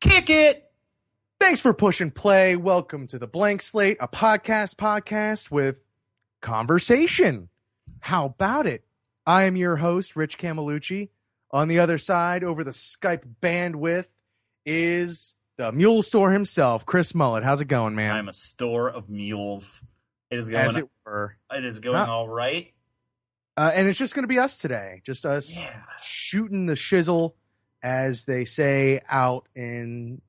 Kick it. Thanks for pushing play. Welcome to the Blank Slate, a podcast podcast with conversation. How about it? I am your host, Rich Camelucci. On the other side, over the Skype bandwidth, is the mule store himself, Chris Mullet. How's it going, man? I'm a store of mules. It is going. As it were. it is going Not- all right. Uh, and it's just going to be us today. Just us Yeah. shooting the shizzle, as they say out in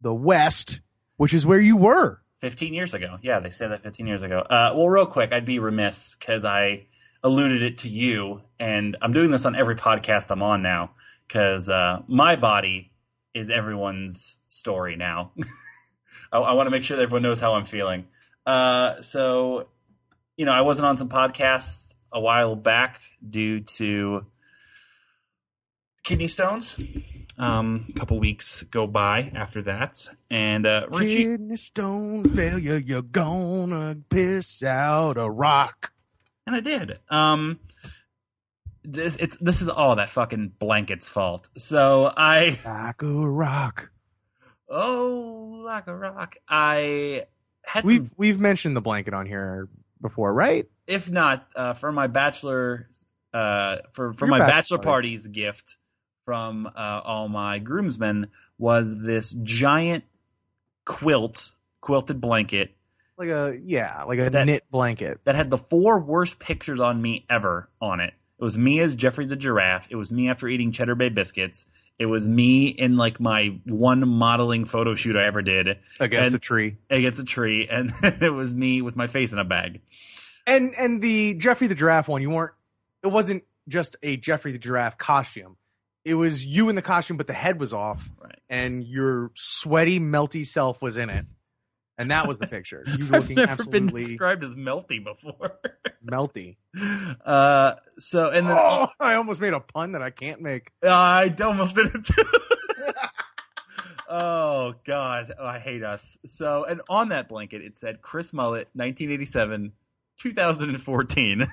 the West, which is where you were. 15 years ago. Yeah, they said that 15 years ago. Uh, well, real quick, I'd be remiss because I alluded it to you, and I'm doing this on every podcast I'm on now because uh, my body is everyone's story now. I, I want to make sure that everyone knows how I'm feeling. Uh, so, you know, I wasn't on some podcasts a while back due to kidney stones. Um, a couple weeks go by after that, and uh, Richie. Kidney stone failure, you're gonna piss out a rock. And I did. Um, this it's this is all that fucking blanket's fault. So I Like a rock. oh like a rock. I had We've some, we've mentioned the blanket on here before, right? if not uh, for my bachelor uh for for Your my bachelor bachelor party. party's gift from uh, all my groomsmen was this giant quilt quilted blanket Like a yeah, like a That- knit blanket. that had the four worst pictures on me ever on it. It was me as Jeffrey the giraffe. It was me after eating Cheddar Bay biscuits. It was me in like my one modeling photo shoot I ever did Against And- a tree. against a tree, and it was me with my face in a bag. And and the Jeffrey the Giraffe one, you weren't it wasn't just a Jeffrey the Giraffe costume. It was you in the costume, but the head was off, Right. and your sweaty, melty self was in it. And that was the picture. You I've looking never been absolutely described as melty before. melty. uh, so and then oh, I almost made a pun that I can't make. I almost did it too. oh God, oh, I hate us. So, and on that blanket it said Chris Mullet, 1987, 2014,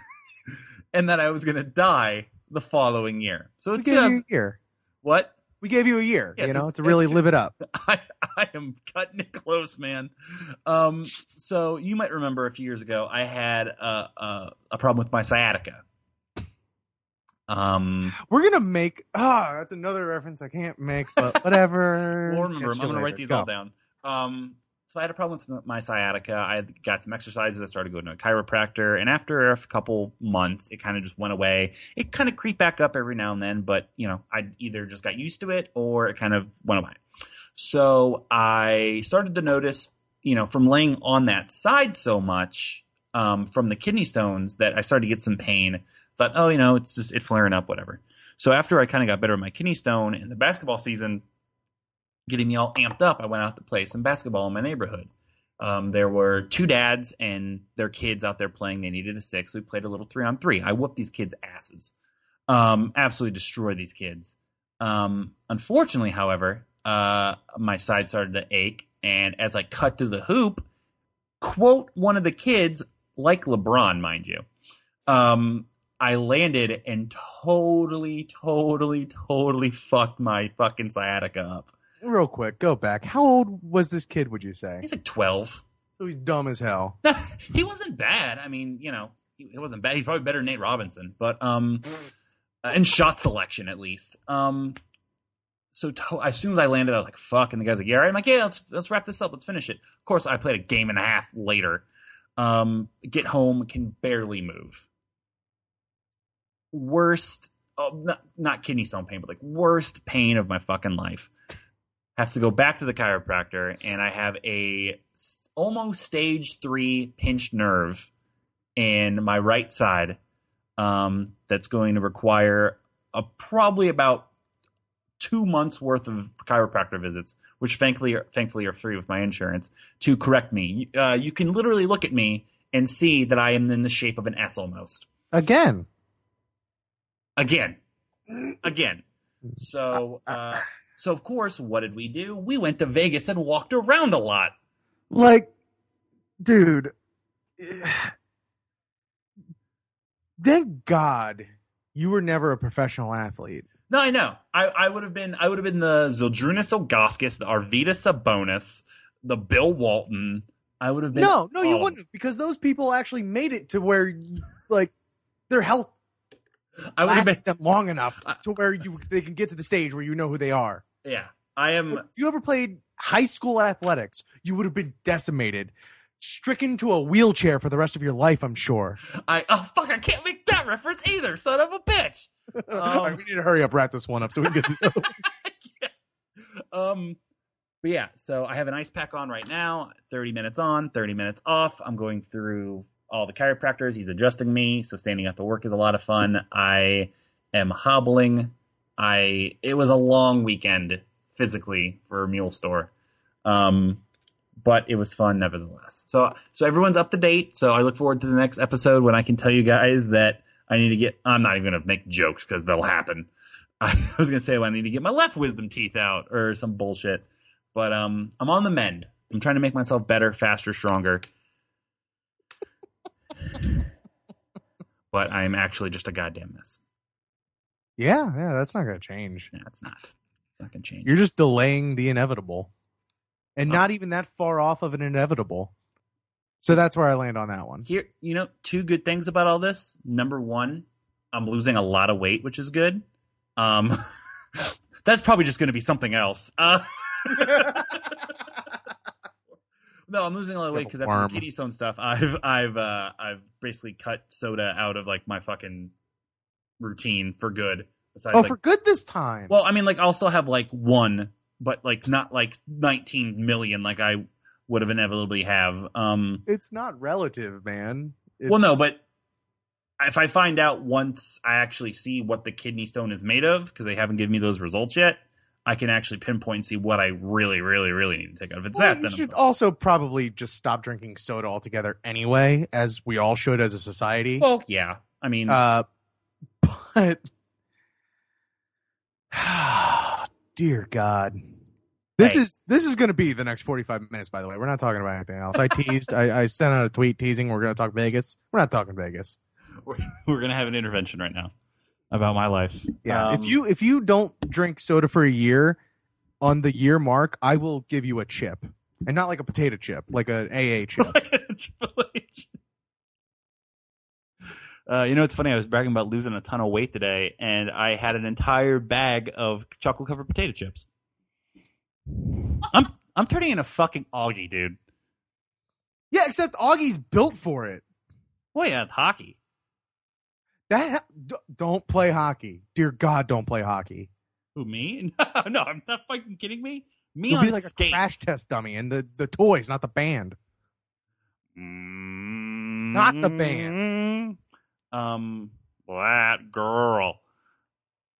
and that I was gonna die the following year. So We it's gave you a year. what We gave you a year, Yes, you know, to really live it up. I, I am cutting it close, man. Um, so you might remember a few years ago, I had a, a, a problem with my sciatica. Um, We're gonna make ah, that's another reference I can't make, but whatever. We'll remember Catch. I'm going to write these Go. all down. Um, so I had a problem with my sciatica. I got some exercises. I started going to a chiropractor, and after a couple months, it kind of just went away. It kind of creeped back up every now and then, but you know, I either just got used to it or it kind of went away. So I started to notice, you know, from laying on that side so much um, from the kidney stones that I started to get some pain. Thought, oh, you know, it's just it flaring up, whatever. So after I kind of got better with my kidney stone in the basketball season, getting me all amped up, I went out to play some basketball in my neighborhood. Um, there were two dads and their kids out there playing. They needed a six. We played a little three on three. I whooped these kids' asses. Um, absolutely destroyed these kids. Um, unfortunately, however, uh, my side started to ache, and as I cut to the hoop, quote one of the kids, like LeBron, mind you, um, I landed and totally, totally, totally fucked my fucking sciatica up. Real quick, go back. How old was this kid? Would you say? He's like 12. So he's dumb as hell. he wasn't bad. I mean, you know, he, he wasn't bad. He's probably better than Nate Robinson, but um, uh, in shot selection at least. Um, so to- as soon as I landed, I was like, "Fuck!" And the guy's like, "Yeah, right." I'm like, "Yeah, let's let's wrap this up. Let's finish it." Of course, I played a game and a half later. Um, get home, can barely move. Worst, oh, not not kidney stone pain, but like worst pain of my fucking life. Have to go back to the chiropractor, and I have a almost stage three pinched nerve in my right side. Um, that's going to require a probably about two months worth of chiropractor visits, which thankfully are, thankfully are free with my insurance to correct me. Uh, you can literally look at me and see that I am in the shape of an S almost. Again. Again, again. So, uh, so of course, what did we do? We went to Vegas and walked around a lot. Like, dude. Thank God you were never a professional athlete. No, I know. I, I would have been I would have been the Zydrunas Ilgauskas, the Arvydas Sabonis, the Bill Walton. I would have been No, no, you wouldn't have, because those people actually made it to where, like, their health I would have been them long enough to where you they can get to the stage where you know who they are. Yeah. I am If you ever played high school athletics, you would have been decimated, stricken to a wheelchair for the rest of your life. I'm sure. I oh fuck I can't make that reference either, son of a bitch. All right, we need to hurry up, wrap this one up so we can get. Um but yeah, so I have an ice pack on right now, 30 minutes on, 30 minutes off. I'm going through all the chiropractors. He's adjusting me, so standing up at work is a lot of fun. I am hobbling. I it was a long weekend physically for Mule Store. Um but it was fun nevertheless. So so everyone's up to date. So I look forward to the next episode when I can tell you guys that I need to get I'm not even gonna make jokes because they'll happen. I was gonna say well, I need to get my left wisdom teeth out or some bullshit. But um I'm on the mend. I'm trying to make myself better, faster, stronger. but I'm actually just a goddamn mess. Yeah, yeah, that's not going to change. No, it's not. It's not gonna change. You're just delaying the inevitable, and Oh. not even that far off of an inevitable. So that's where I land on that one. Here, you know, two good things about all this. Number one, I'm losing a lot of weight, which is good. Um, that's probably just going to be something else. Uh, no, I'm losing a lot of weight because after the kidney stone stuff, I've I've uh, I've basically cut soda out of like my fucking routine for good. Besides, Oh, like- for good this time. well, I mean, like I'll still have like one, but like not like 19 million like I would have inevitably have. Um, it's not relative, man. It's, well, no, but if I find out once I actually see what the kidney stone is made of, because they haven't given me those results yet, I can actually pinpoint and see what I really, really, really need to take out. If it's Well, that, then should also probably just stop drinking soda altogether anyway, as we all should as a society. well, yeah. I mean, Uh, but dear God, this Hey. is this is going to be the next forty five minutes. By the way, we're not talking about anything else. I teased. I, I sent out a tweet teasing we're going to talk Vegas. We're not talking Vegas. we're, we're gonna have an intervention right now about my life. Yeah, Um, if you if you don't drink soda for a year, on the year mark, I will give you a chip, and not like a potato chip, like an AA chip. Uh, you know, it's funny. I was bragging about losing a ton of weight today, and I had an entire bag of chocolate covered potato chips. I'm I'm turning into fucking Augie, dude. yeah, except Augie's built for it. Well, yeah, hockey. That ha- don't play hockey, dear God, don't play hockey. Who me? No, no, I'm not fucking kidding me. Me You'll on be like skates. a crash test dummy, and the the toys, not the band. Not the band. Um, that girl.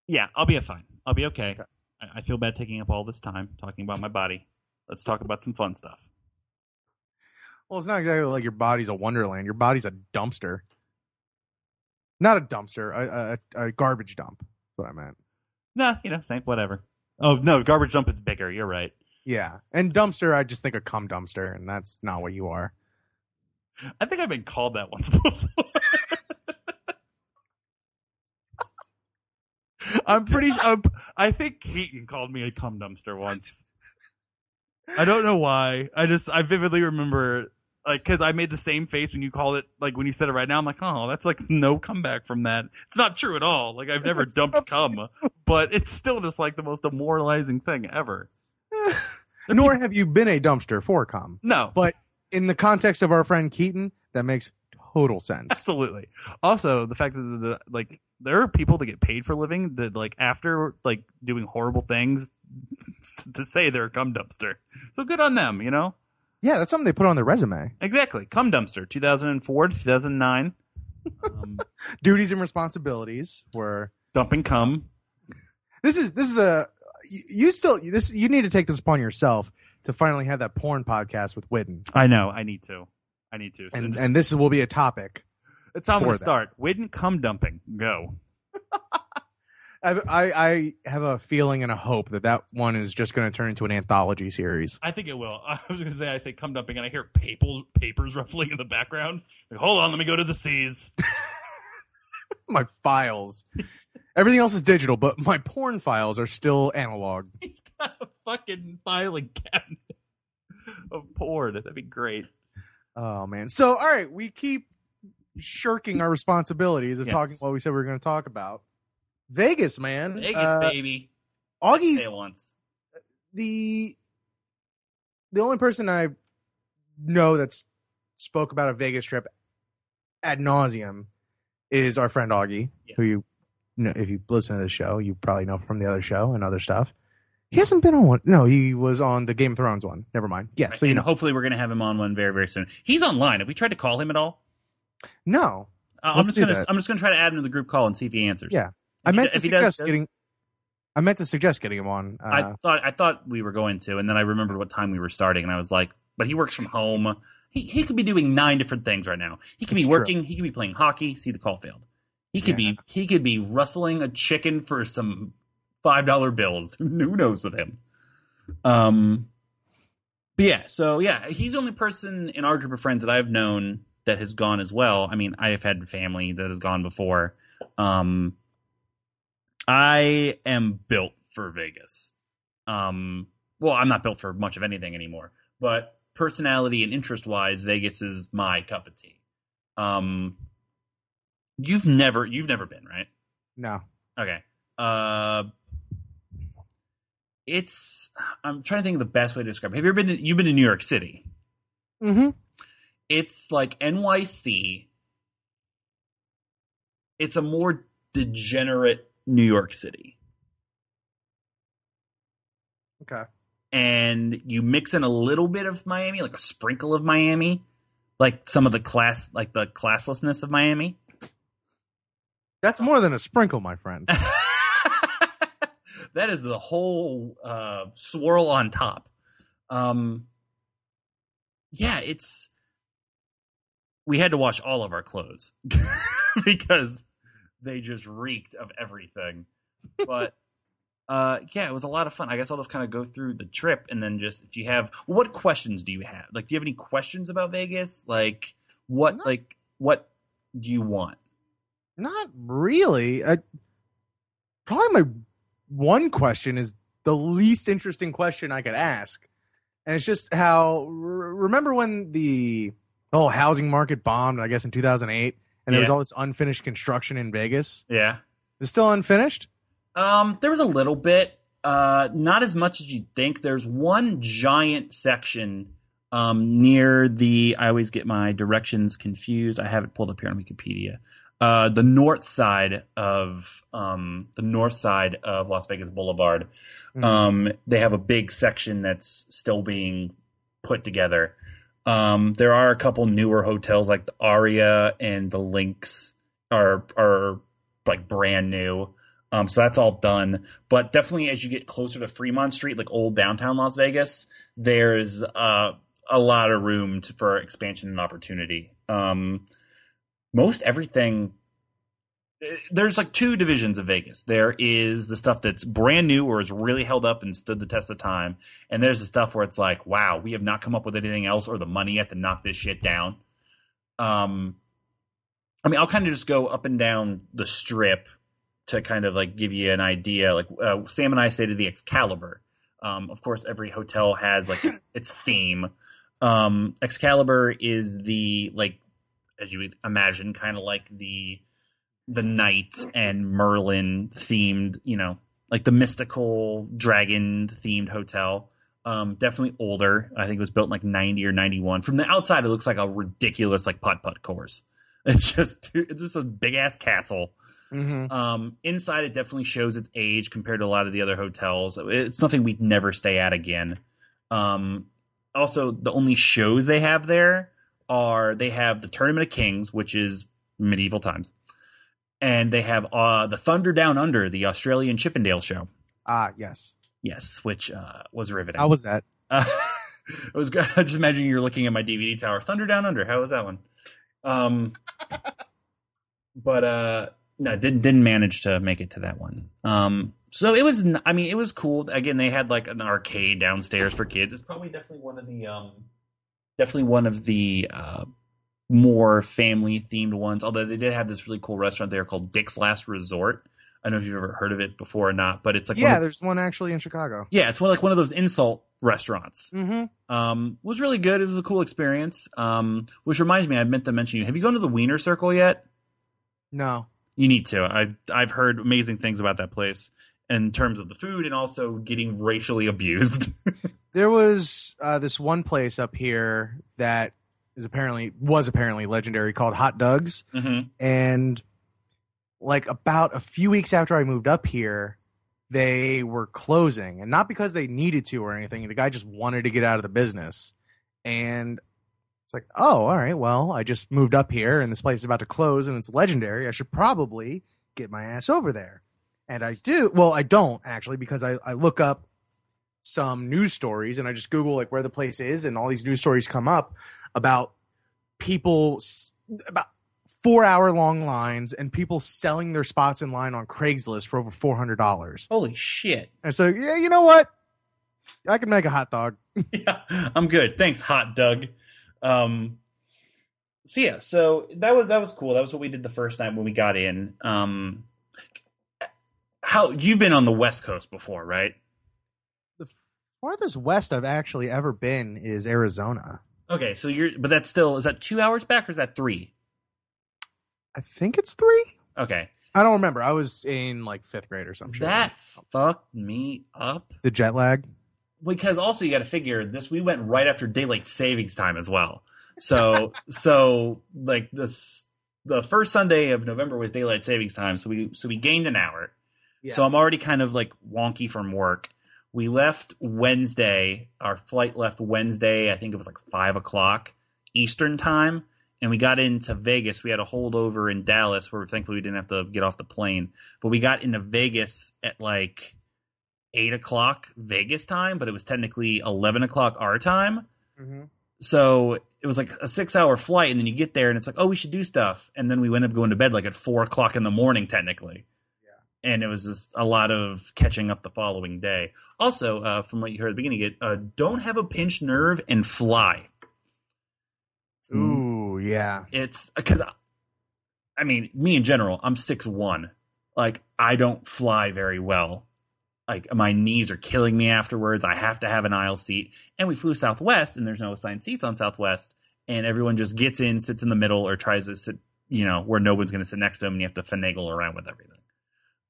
Yeah, I'll be fine. I'll be okay. Okay. I, I feel bad taking up all this time talking about my body. Let's talk about some fun stuff. Well, it's not exactly like your body's a wonderland. Your body's a dumpster. Not a dumpster, a, a, a garbage dump. That's what I meant. Nah, you know, same, whatever. Oh no, garbage dump is bigger. You're right. Yeah, and dumpster, I just think a cum dumpster, and that's not what you are. I think I've been called that once before. I'm pretty. I'm, I think Keaton called me a cum dumpster once. I don't know why. I just I vividly remember like because I made the same face when you called it like when you said it right now. I'm like, oh, that's like no comeback from that. It's not true at all. Like I've never dumped cum, but it's still just like the most demoralizing thing ever. Nor have you been a dumpster for cum. No, But in the context of our friend Keaton, that makes total sense. Absolutely. Also, the fact that the, the like there are people that get paid for a living that like after like doing horrible things to say they're a cum dumpster. So good on them, you know. Yeah, that's something they put on their resume. Exactly, cum dumpster, 2004 to 2009. Um, Duties and responsibilities were. dumping cum. This is this is a you, you still this you need to take this upon yourself to finally have that porn podcast with Widden, I know. I need to. I need to. So and just- and this will be a topic. It's how I'm for gonna that. start. Widden cum dumping. Go. I, I I have a feeling and a hope that that one is just going to turn into an anthology series. I think it will. I was gonna say I say cum dumping, and I hear papers papers ruffling in the background. Like, hold on, let me go to the seas. My files. Everything else is digital, but my porn files are still analog. He's got a fucking filing cabinet of porn. That'd be great. Oh man. So all right, we keep shirking our responsibilities of Yes. talking what we said we were going to talk about. Vegas, man. Vegas, Uh, baby. Augie's once. the the only person I know that's spoke about a Vegas trip ad nauseum is our friend Augie, Yes. who you know if you listen to the show, you probably know from the other show and other stuff. He hasn't been on one. No, he was on the Game of Thrones one. Never mind. Yes, so you and know. hopefully we're gonna have him on one very, very soon. He's online. Have we tried to call him at all? No, Uh, I'm just gonna that. I'm just gonna try to add him to the group call and see if he answers. Yeah. If I meant do- to suggest does- getting. I meant to suggest getting him on. Uh, I thought I thought we were going to, and then I remembered what time we were starting, and I was like, but he works from home. He he could be doing nine different things right now. He could be true. working. He could be playing hockey. See, the call failed. He could Yeah. be he could be rustling a chicken for some five dollar bills. Who knows with him? Um. But yeah, so yeah, he's the only person in our group of friends that I've known that has gone as well. I mean, I have had family that has gone before. Um, I am built for Vegas. Um, well, I'm not built for much of anything anymore, but personality and interest wise, Vegas is my cup of tea. Um, you've never, you've never been, right? no. Okay. Uh, it's. I'm trying to think of the best way to describe. it. Have you ever been? To, you've been to New York City. Mm-hmm. It's like NYC. It's a more degenerate New York City. Okay. and you mix in a little bit of Miami, like a sprinkle of Miami, like some of the class, like the classlessness of Miami. That's more than a sprinkle, my friend. that is the whole uh, swirl on top. Um, yeah, it's. We had to wash all of our clothes because they just reeked of everything. But uh, yeah, it was a lot of fun. I guess I'll just kind of go through the trip and then just if you have, what questions do you have? Like, do you have any questions about Vegas? Like, what, No. like, what do you want? Not really. I, probably my one question is the least interesting question I could ask, and it's just how. r- Remember when the whole housing market bombed? I guess in 2008, and there was all this unfinished construction in Vegas. Yeah. It's still unfinished. Um, there was a little bit, uh, not as much as you'd think. There's one giant section um, near the. I always get my directions confused. I have it pulled up here on Wikipedia. Uh, the north side of um, the north side of Las Vegas Boulevard. Mhm. Um, they have a big section that's still being put together. Um, there are a couple newer hotels like the Aria and the Linq are are like brand new. Um, so that's all done. But definitely as you get closer to Fremont Street, like old downtown Las Vegas, there's uh, a lot of room to, for expansion and opportunity. Um, most everything there's like two divisions of Vegas. There is the stuff that's brand new or is really held up and stood the test of time, and there's the stuff where it's like, wow, we have not come up with anything else or the money yet to knock this shit down. Um, I mean, I'll kind of just go up and down the strip to kind of like give you an idea. Like uh, Sam and I stayed at the Excalibur. Um, of course, every hotel has like its, its theme. Um, Excalibur is the like, as you would imagine, kind of like the the knight and Merlin themed, you know, like the mystical dragon themed hotel. Um, definitely older. I think it was built in like 90 or 91. From the outside, it looks like a ridiculous like putt putt course. It's just it's just a big ass castle. Mm-hmm. Um, inside, it definitely shows its age compared to a lot of the other hotels. It's something we'd never stay at again. Um, also, the only shows they have there are they have the Tournament of Kings, which is medieval times, and they have uh, the Thunder Down Under, the Australian Chippendale show. Ah, yes. Yes, which uh, was riveting. How was that? Uh, it was good. I just imagine you're looking at my DVD tower. Thunder Down Under. How was that one? Um, but uh, no, didn't didn't manage to make it to that one. Um, so it was. I mean, it was cool. Again, they had like an arcade downstairs for kids. It's probably definitely one of the um, definitely one of the uh, more family themed ones. Although they did have this really cool restaurant there called Dick's Last Resort. I don't know if you've ever heard of it before or not, but it's like one yeah, of- there's one actually in Chicago. yeah, it's one like one of those insult restaurants. Mm-hmm. Um, was really good. It was a cool experience. Um, which reminds me, I meant to mention you. Have you gone to the Wiener Circle yet? No. You need to. I I've heard amazing things about that place in terms of the food and also getting racially abused. There was uh, this one place up here that is apparently was apparently legendary called Hot Doug's, hmm and like about a few weeks after I moved up here, they were closing, and not because they needed to or anything. The guy just wanted to get out of the business, and it's like, oh, all right, well, I just moved up here, and this place is about to close, and it's legendary. I should probably get my ass over there, and I do. Well, I don't actually because I I look up some news stories and I just Google like where the place is, and all these news stories come up about people about four hour long lines and people selling their spots in line on Craigslist for over four hundred dollars. Holy shit! And so yeah, you know what? I can make a hot dog. yeah, I'm good. Thanks, Hot Doug. Um, so yeah, so that was that was cool. That was what we did the first night when we got in. Um, how you've been on the West Coast before, right? The farthest west I've actually ever been is Arizona. Okay, so you're, but that's still is that two hours back or is that three? I think it's three. Okay, I don't remember. I was in like fifth grade or something. that fucked me up the jet lag. because also you got to figure this. We went right after daylight savings time as well. So so like this the first Sunday of November was daylight savings time, so we so we gained an hour. So I'm already kind of like wonky from work. We left Wednesday. Our flight left Wednesday. I think it was like five o'clock Eastern time, and we got into Vegas. We had a holdover in Dallas, where thankfully we didn't have to get off the plane. But we got into Vegas at like eight o'clock Vegas time, but it was technically eleven o'clock our time. Mhm. So it was like a six hour flight, and then you get there, and it's like, oh, we should do stuff, and then we went up going to bed like at four o'clock in the morning, technically and it was just a lot of catching up the following day. Also, uh, from what you heard at the beginning, it uh, don't have a pinched nerve and fly. Ooh, yeah. It's because, I mean, me in general, I'm six one. Like I don't fly very well. Like my knees are killing me afterwards. I have to have an aisle seat, and we flew Southwest, and there's no assigned seats on Southwest, and everyone just gets in, sits in the middle, or tries to sit, you know, where no one's going to sit next to them, and you have to finagle around with everything.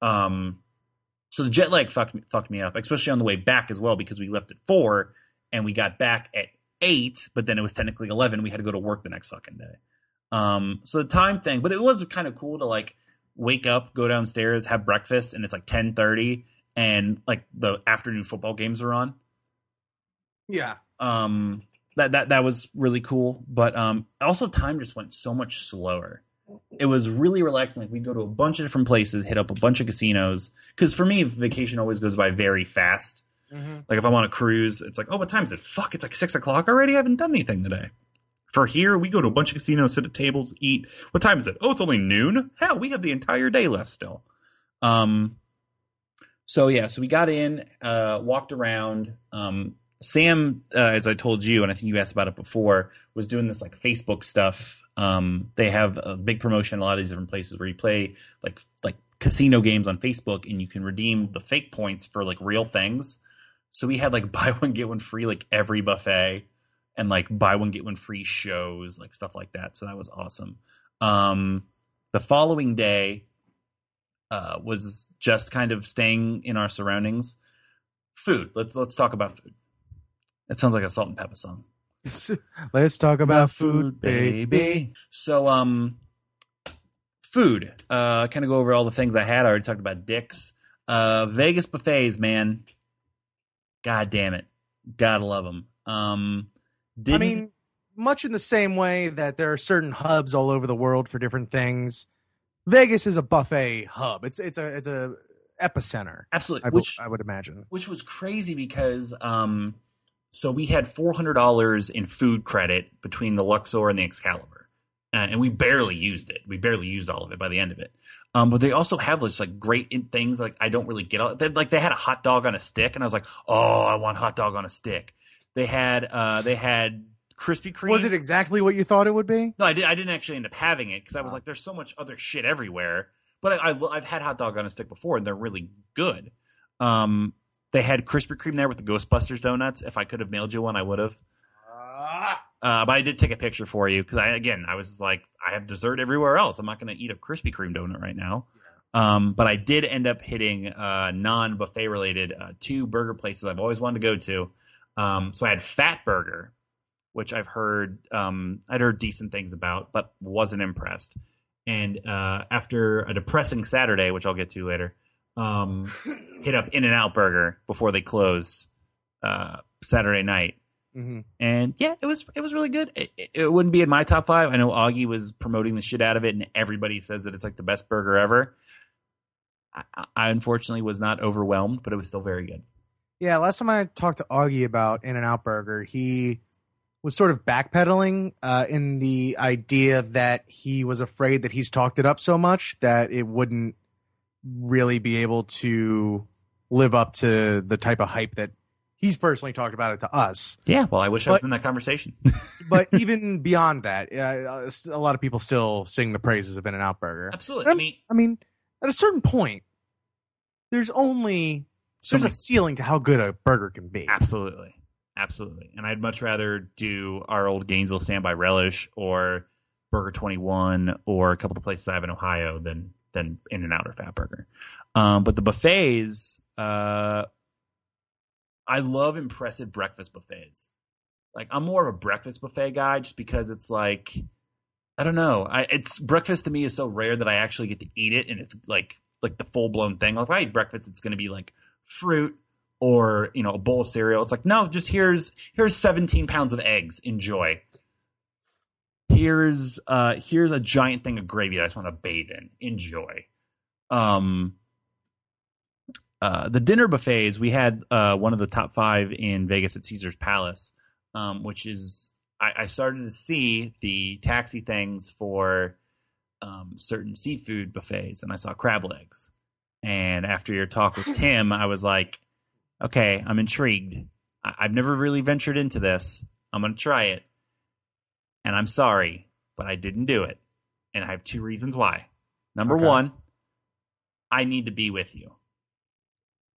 Um, so the jet lag fucked me, fucked me up, especially on the way back as well because we left at four and we got back at eight, but then it was technically eleven. We had to go to work the next fucking day. Um, so the time thing, but it was kind of cool to like wake up, go downstairs, have breakfast, and it's like ten thirty, and like the afternoon football games are on. Yeah. Um, that that that was really cool, but um, also time just went so much slower it was really relaxing. Like we'd go to a bunch of different places, hit up a bunch of casinos. Because for me, vacation always goes by very fast. Mm-hmm. Like if I'm on a cruise, it's like, oh, what time is it? Fuck, it's like six o'clock already. I haven't done anything today. For here, we go to a bunch of casinos, sit at tables, eat. What time is it? Oh, it's only noon. Hell, we have the entire day left still. Um. So yeah, so we got in, uh, walked around. Um, Sam, uh, as I told you, and I think you asked about it before, was doing this like Facebook stuff. Um, they have a big promotion in a lot of these different places where you play like like casino games on Facebook, and you can redeem the fake points for like real things. So we had like buy one get one free like every buffet, and like buy one get one free shows, like stuff like that. So that was awesome. Um, the following day uh, was just kind of staying in our surroundings. Food. Let's let's talk about food. It sounds like a Salt-N-Pepa song. Let's talk about food, baby. So, um, food. Uh, kind of go over all the things I had. I already talked about dicks. Uh, Vegas buffets, man. God damn it, gotta love them. Um, I mean, much in the same way that there are certain hubs all over the world for different things. Vegas is a buffet hub. It's it's a it's a epicenter. absolutely. I, which I would imagine. which was crazy because um so we had four hundred dollars in food credit between the Luxor and the Excalibur, uh, and we barely used it. We barely used all of it by the end of it. Um, but they also have this like great in- things like I don't really get. All, they, like they had a hot dog on a stick, and I was like, oh, I want hot dog on a stick. They had uh they had Krispy Kreme. Was it exactly what you thought it would be? No, I did. I didn't actually end up having it because I was like, "There's so much other shit everywhere." but I, I, have had hot dog on a stick before, and they're really good. Um, they had Krispy Kreme there with the Ghostbusters donuts. If I could have mailed you one, I would have. Uh, but I did take a picture for you because I again I was like I have dessert everywhere else. I'm not going to eat a Krispy Kreme donut right now. Um, but I did end up hitting uh, non buffet related uh, two burger places I've always wanted to go to. Um, so I had Fat Burger, which I've heard um, I'd heard decent things about, but wasn't impressed. And uh, after a depressing Saturday, which I'll get to later, um, hit up In and Out Burger before they close uh, Saturday night. Mm-hmm. And yeah, it was it was really good. It, it, wouldn't be in my top five. I know Augie was promoting the shit out of it, and everybody says that it's like the best burger ever. I, I unfortunately was not overwhelmed, but it was still very good. Yeah, last time I talked to Augie about In and Out Burger, he was sort of backpedaling uh, in the idea that he was afraid that he's talked it up so much that it wouldn't really be able to live up to the type of hype that he's personally talked about it to us. Yeah, well, I wish but, I was in that conversation. but even beyond that, uh, a lot of people still sing the praises of In and Out Burger. Absolutely. I mean, I mean, at a certain point, there's only so there's many, a ceiling to how good a burger can be. Absolutely, absolutely. And I'd much rather do our old Gainesville Standby Relish or Burger Twenty One or a couple of places I have in Ohio than than In and Out or Fat Burger. Um, but the buffets, uh, I love impressive breakfast buffets. Like I'm more of a breakfast buffet guy, just because it's like I don't know. I, it's breakfast to me is so rare that I actually get to eat it, and it's like like the full blown thing. Like if I eat breakfast, it's going to be like fruit or you know a bowl of cereal. It's like no, just here's here's 17 pounds of eggs. Enjoy. Here's uh here's a giant thing of gravy that I just want to bathe in. Enjoy. Um. Uh, the dinner buffets we had uh, one of the top five in Vegas at Caesar's Palace, um, which is I, I started to see the taxi things for um, certain seafood buffets, and I saw crab legs. And after your talk with Tim, I was like, okay, I'm intrigued. I- I've never really ventured into this. I'm going to try it. And I'm sorry, but I didn't do it. And I have two reasons why. Number okay. one, I need to be with you.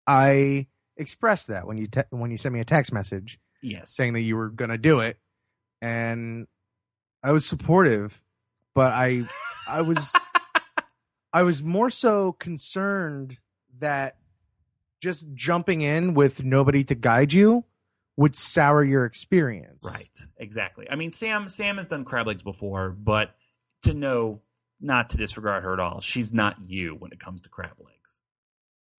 I expressed that when you te- when you sent me a text message, yes, saying that you were going to do it, and I was supportive, but I I was I was more so concerned that just jumping in with nobody to guide you would sour your experience. Right. Exactly. I mean, Sam Sam has done crab legs before, but to know not to disregard her at all. She's not you when it comes to crab legs.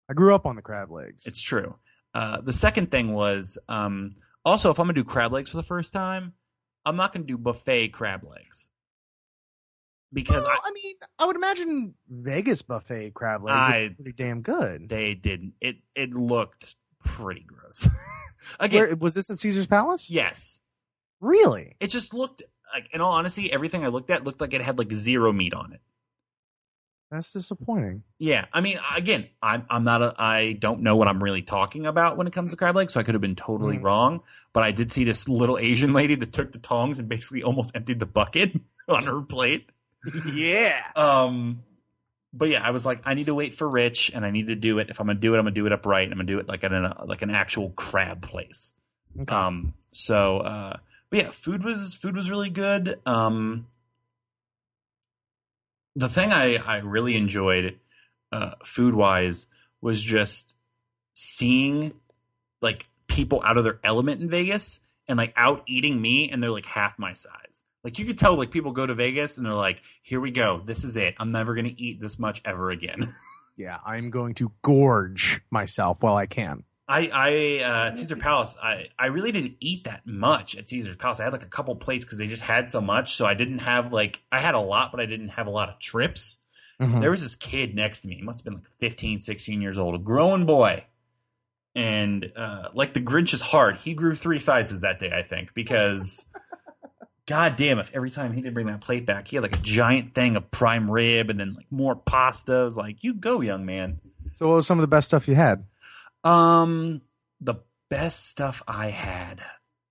I grew up on the crab legs. It's true. Uh, the second thing was um, also if I'm gonna do crab legs for the first time, I'm not going to do buffet crab legs because well, I, I, mean, I would imagine Vegas buffet crab legs I, are pretty damn good. They didn't. It it looked pretty gross. Again, Where, was this at Caesar's Palace? Yes. Really? It just looked like, in all honesty, everything I looked at looked like it had like zero meat on it. That's disappointing. Yeah, I mean, again, I'm I'm not a I don't know what I'm really talking about when it comes to crab legs, so I could have been totally mm. wrong. But I did see this little Asian lady that took the tongs and basically almost emptied the bucket on her plate. yeah. Um, but yeah, I was like, I need to wait for Rich, and I need to do it. If I'm gonna do it, I'm gonna do it upright. I'm gonna do it like at an like an actual crab place. Okay. Um, so, uh, but yeah, food was food was really good. Um, the thing I, I really enjoyed uh, food wise was just seeing like people out of their element in Vegas and like out eating me and they're like half my size. Like you could tell like people go to Vegas and they're like, here we go. This is it. I'm never going to eat this much ever again. yeah, I'm going to gorge myself while I can. I, I uh, Caesar Palace, I, I really didn't eat that much at Caesar's Palace. I had like a couple plates because they just had so much. So I didn't have like, I had a lot, but I didn't have a lot of trips. Mm-hmm. There was this kid next to me. He must have been like 15, 16 years old, a growing boy. And uh, like the Grinch's heart, he grew three sizes that day, I think, because God damn, if every time he didn't bring that plate back, he had like a giant thing of prime rib and then like more pasta. I was like, you go, young man. So, what was some of the best stuff you had? Um, the best stuff I had.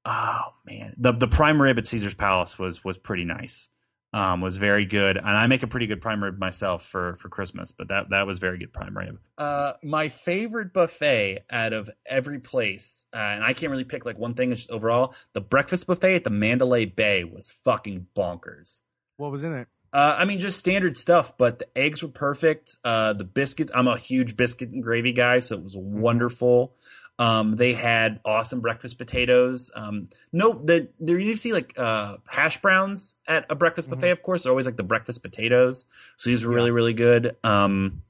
Oh man, the the prime rib at Caesar's Palace was was pretty nice. Um, was very good, and I make a pretty good prime rib myself for for Christmas. But that that was very good prime rib. Uh, my favorite buffet out of every place, uh, and I can't really pick like one thing. It's just overall the breakfast buffet at the Mandalay Bay was fucking bonkers. What was in it? Uh, I mean, just standard stuff, but the eggs were perfect. Uh, the biscuits, I'm a huge biscuit and gravy guy, so it was wonderful. Um, they had awesome breakfast potatoes. Um, no, the, there you see like uh, hash browns at a breakfast buffet. Of course, they're always like the breakfast potatoes. So these were really, really good. Um,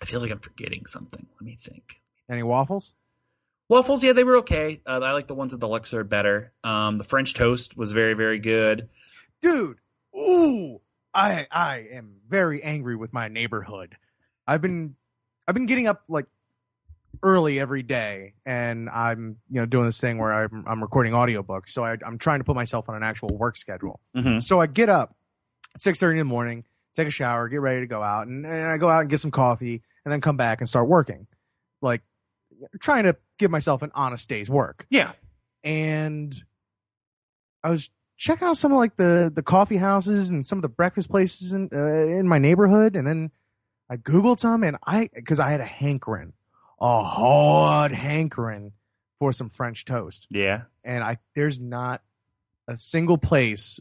I feel like I'm forgetting something. Let me think. Any waffles? Waffles, yeah, they were okay. Uh, I like the ones at the Luxor better. Um, the French toast was very, very good. Dude, ooh, I I am very angry with my neighborhood. I've been I've been getting up like early every day and I'm you know doing this thing where I'm I'm recording audiobooks. So I I'm trying to put myself on an actual work schedule. Mhm. So I get up at six thirty in the morning, take a shower, get ready to go out, and, and I go out and get some coffee, and then come back and start working, like trying to give myself an honest day's work. Yeah. And I was checking out some of like the the coffee houses and some of the breakfast places in uh, in my neighborhood, and then I googled some, and I because I had a hankering, a hard hankering for some French toast, Yeah. and I there's not a single place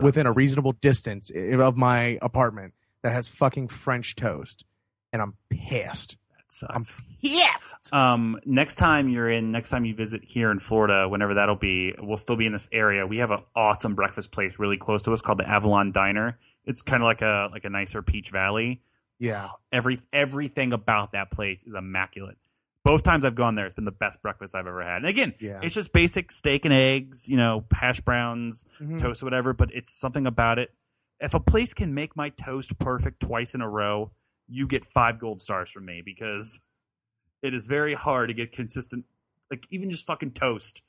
within a reasonable distance of my apartment that has fucking French toast, and I'm pissed. That I'm pissed. Um, next time you're in, next time you visit here in Florida, whenever that'll be, we'll still be in this area. We have an awesome breakfast place really close to us called the Avalon Diner. It's kind of like a like a nicer Peach Valley. Yeah, Every everything about that place is immaculate. Both times I've gone there, it's been the best breakfast I've ever had. And again, yeah. it's just basic steak and eggs, you know, hash browns, Mhm. toast, whatever. But it's something about it. If a place can make my toast perfect twice in a row, you get five gold stars from me because it is very hard to get consistent. Like even just fucking toast,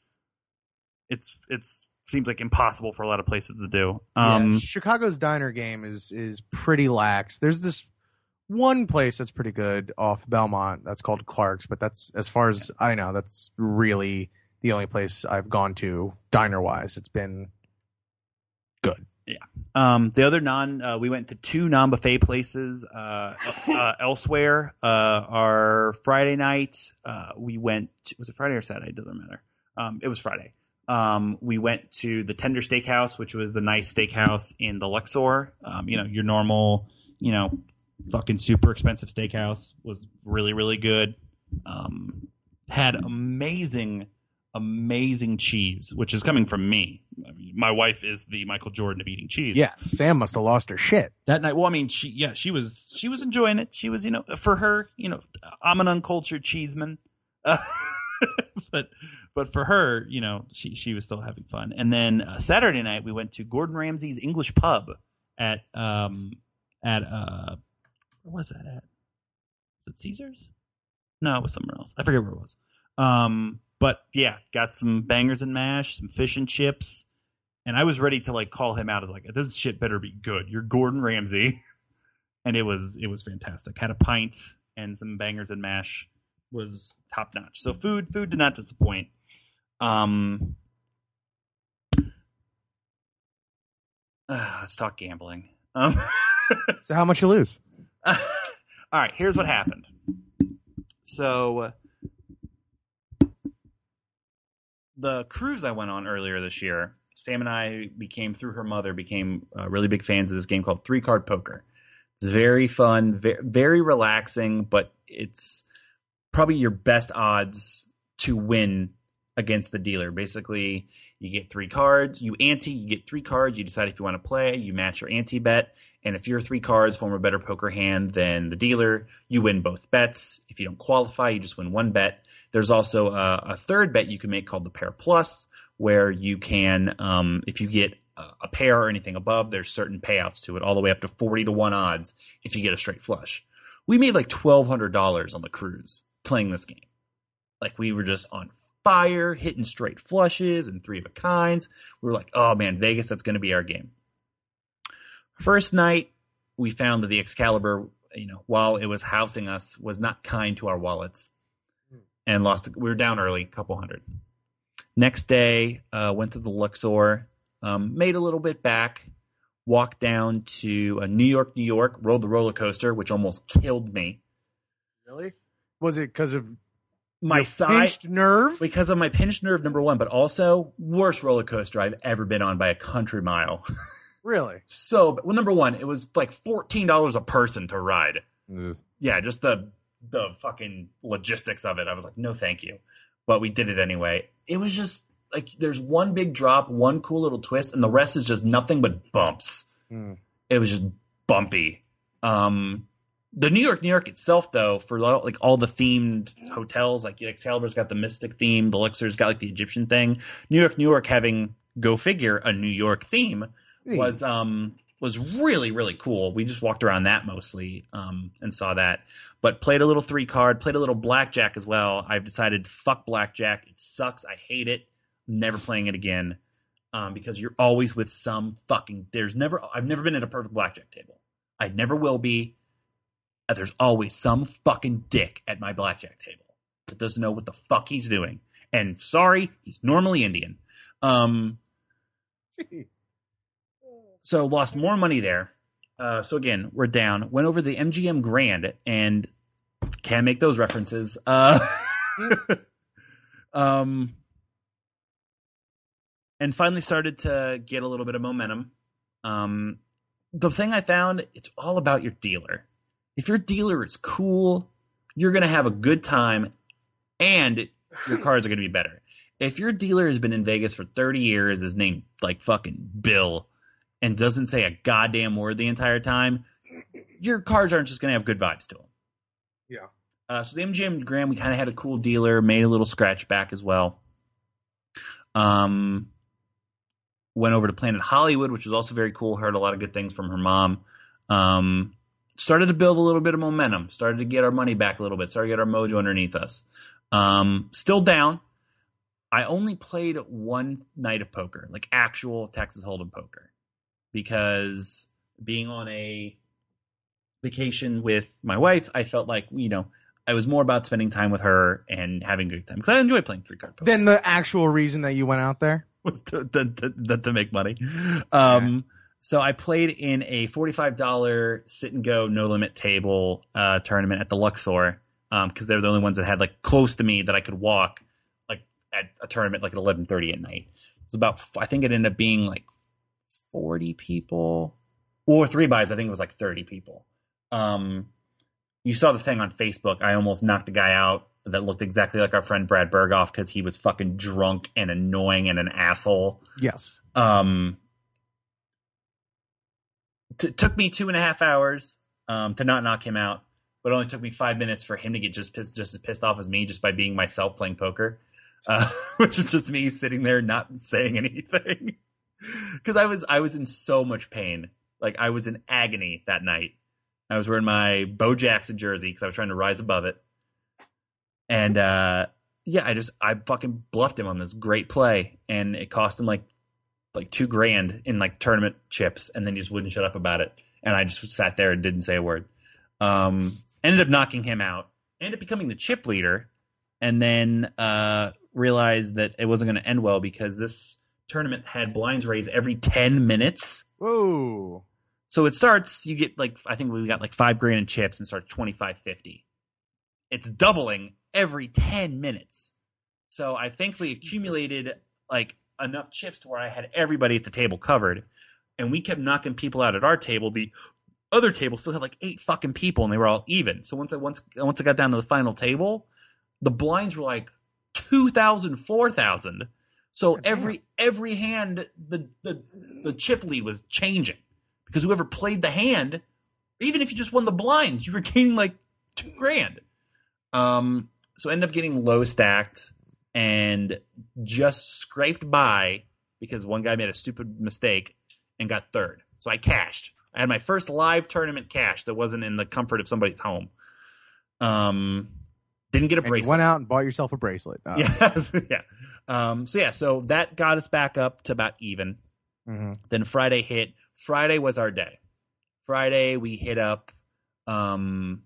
it's it's seems like impossible for a lot of places to do. Um, yeah, Chicago's diner game is is pretty lax. There's this one place that's pretty good off Belmont that's called Clarke's, but that's as far as I know, that's really the only place I've gone to diner wise. It's been good. Yeah. Um, the other non, uh, we went to two non buffet places uh, uh, elsewhere. Uh, our Friday night, uh, we went. To, was it Friday or Saturday? It doesn't matter. Um, it was Friday. Um, we went to the Tender Steakhouse, which was the nice steakhouse in the Luxor. Um, you know, your normal, you know, fucking super expensive steakhouse was really, really good. Um, had amazing, amazing cheese, which is coming from me. I mean, my wife is the Michael Jordan of eating cheese. yeah. Sam must have lost her shit. That night, well, I mean, she, yeah, she was, she was enjoying it. She was, you know, for her, you know, I'm an uncultured cheeseman, uh, but, but for her, you know, she, she was still having fun. And then uh, Saturday night, we went to Gordon Ramsay's English Pub at, um, at, uh, where was that at? Was it Caesars? No, it was somewhere else. I forget where it was. Um, but yeah, got some bangers and mash, some fish and chips, and I was ready to like call him out as like this shit better be good. You're Gordon Ramsay, and it was it was fantastic. Had a pint and some bangers and mash was top notch. So food food did not disappoint. Um, uh, let's talk gambling. Um, So how much you lose? All right, here's what happened. So the cruise I went on earlier this year, Sam and I became through her mother became uh, really big fans of this game called Three Card Poker. It's very fun, very, very relaxing, but it's probably your best odds to win against the dealer. Basically, you get three cards, you ante, you get three cards, you decide if you want to play, you match your ante bet, and if your three cards form a better poker hand than the dealer, you win both bets. If you don't qualify, you just win one bet. There's also a, a third bet you can make called the pair plus, where you can, um, if you get a, a pair or anything above, there's certain payouts to it, all the way up to 40 to 1 odds if you get a straight flush. We made like $1,200 on the cruise playing this game. Like we were just on fire, hitting straight flushes and three of a kinds. We were like, oh man, Vegas, that's going to be our game. First night, we found that the Excalibur, you know, while it was housing us, was not kind to our wallets, and lost. We were down early, a couple hundred. Next day, uh, went to the Luxor, um, made a little bit back, walked down to uh, New York, New York, rode the roller coaster, which almost killed me. Really? Was it because of My side, pinched nerve? because of my pinched nerve, number one, but also worst roller coaster I've ever been on by a country mile. Really? so, well, number one, it was like fourteen dollars a person to ride. Yeah, just the the fucking logistics of it. I was like, no, thank you. But we did it anyway. It was just like there's one big drop, one cool little twist, and the rest is just nothing but bumps. Mm. It was just bumpy. Um, the New York, New York itself, though, for like all the themed hotels, like Excalibur's got the Mystic theme, the Luxor's got like the Egyptian thing. New York, New York having go figure a New York theme was um was really really cool. We just walked around that mostly um and saw that, but played a little three card, played a little blackjack as well. I've decided fuck blackjack. It sucks. I hate it. Never playing it again. Um, because you're always with some fucking. There's never. I've never been at a perfect blackjack table. I never will be. There's always some fucking dick at my blackjack table that doesn't know what the fuck he's doing. And sorry, he's normally Indian. Um, so lost more money there. Uh, so again, we're down. Went over the MGM Grand and can't make those references. Uh, um, and finally started to get a little bit of momentum. Um, the thing I found, it's all about your dealer. If your dealer is cool, you're gonna have a good time, and your cards are gonna be better. If your dealer has been in Vegas for 30 years, is named like fucking Bill, and doesn't say a goddamn word the entire time, your cards aren't just going to have good vibes to them. Yeah. Uh, so the MGM Grand, we kind of had a cool dealer, made a little scratch back as well. Um, went over to Planet Hollywood, which was also very cool. Heard a lot of good things from her mom. Um, started to build a little bit of momentum. Started to get our money back a little bit. Started to get our mojo underneath us. Um, still down. I only played one night of poker, like actual Texas Hold'em poker, because being on a vacation with my wife, I felt like you know I was more about spending time with her and having a good time because I enjoy playing three card poker. Then the actual reason that you went out there? was to, to, to, to make money. Um, so I played in a forty-five dollar sit and go no limit table uh, tournament at the Luxor because they were the only ones that had like close to me that I could walk like at a tournament like at eleven thirty at night. It was about I think it ended up being like forty people or three buys. I think it was like thirty people. Um, you saw the thing on Facebook. I almost knocked a guy out that looked exactly like our friend Brad Berghoff because he was fucking drunk and annoying and an asshole. Yes. Um, t- took me two and a half hours um, to not knock him out, but it only took me five minutes for him to get just pissed, just as pissed off as me, just by being myself playing poker, uh, which is just me sitting there not saying anything because I was I was in so much pain, like I was in agony that night. I was wearing my Bo Jackson jersey because I was trying to rise above it, and uh, yeah, I just I fucking bluffed him on this great play, and it cost him like like two grand in like tournament chips, and then he just wouldn't shut up about it. And I just sat there and didn't say a word. Um, ended up knocking him out. Ended up becoming the chip leader, and then uh, realized that it wasn't going to end well because this tournament had blinds raised every ten minutes. Whoa. So it starts, you get like, I think we got like five grand in chips and starts 25 50. It's doubling every 10 minutes. So I thankfully accumulated like enough chips to where I had everybody at the table covered. And we kept knocking people out at our table. The other table still had like eight fucking people and they were all even. So once I, once, once I got down to the final table, the blinds were like 2,000, 4,000. So every, every hand, the, the, the chip lead was changing because whoever played the hand, even if you just won the blinds, you were gaining like two grand. Um, so I ended up getting low stacked and just scraped by because one guy made a stupid mistake and got third. So I cashed. I had my first live tournament cash that wasn't in the comfort of somebody's home. Um, didn't get a bracelet. went out and bought yourself a bracelet. Uh, Yes, yeah. Um, so yeah, so that got us back up to about even. mhm. Then Friday hit. Friday was our day. Friday we hit up. Um,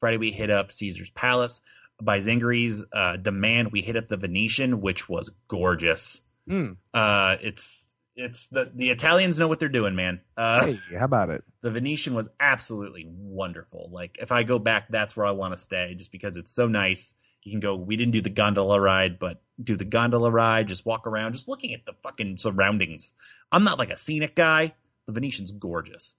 Friday we hit up Caesar's Palace by Zingari's uh, demand. We hit up the Venetian, which was gorgeous. Mm. Uh, it's it's the the Italians know what they're doing, man. Uh, Hey, how about it? the Venetian was absolutely wonderful. Like if I go back, that's where I want to stay, just because it's so nice. You can go. We didn't do the gondola ride, but do the gondola ride. Just walk around, just looking at the fucking surroundings. I'm not like a scenic guy. The Venetian's gorgeous.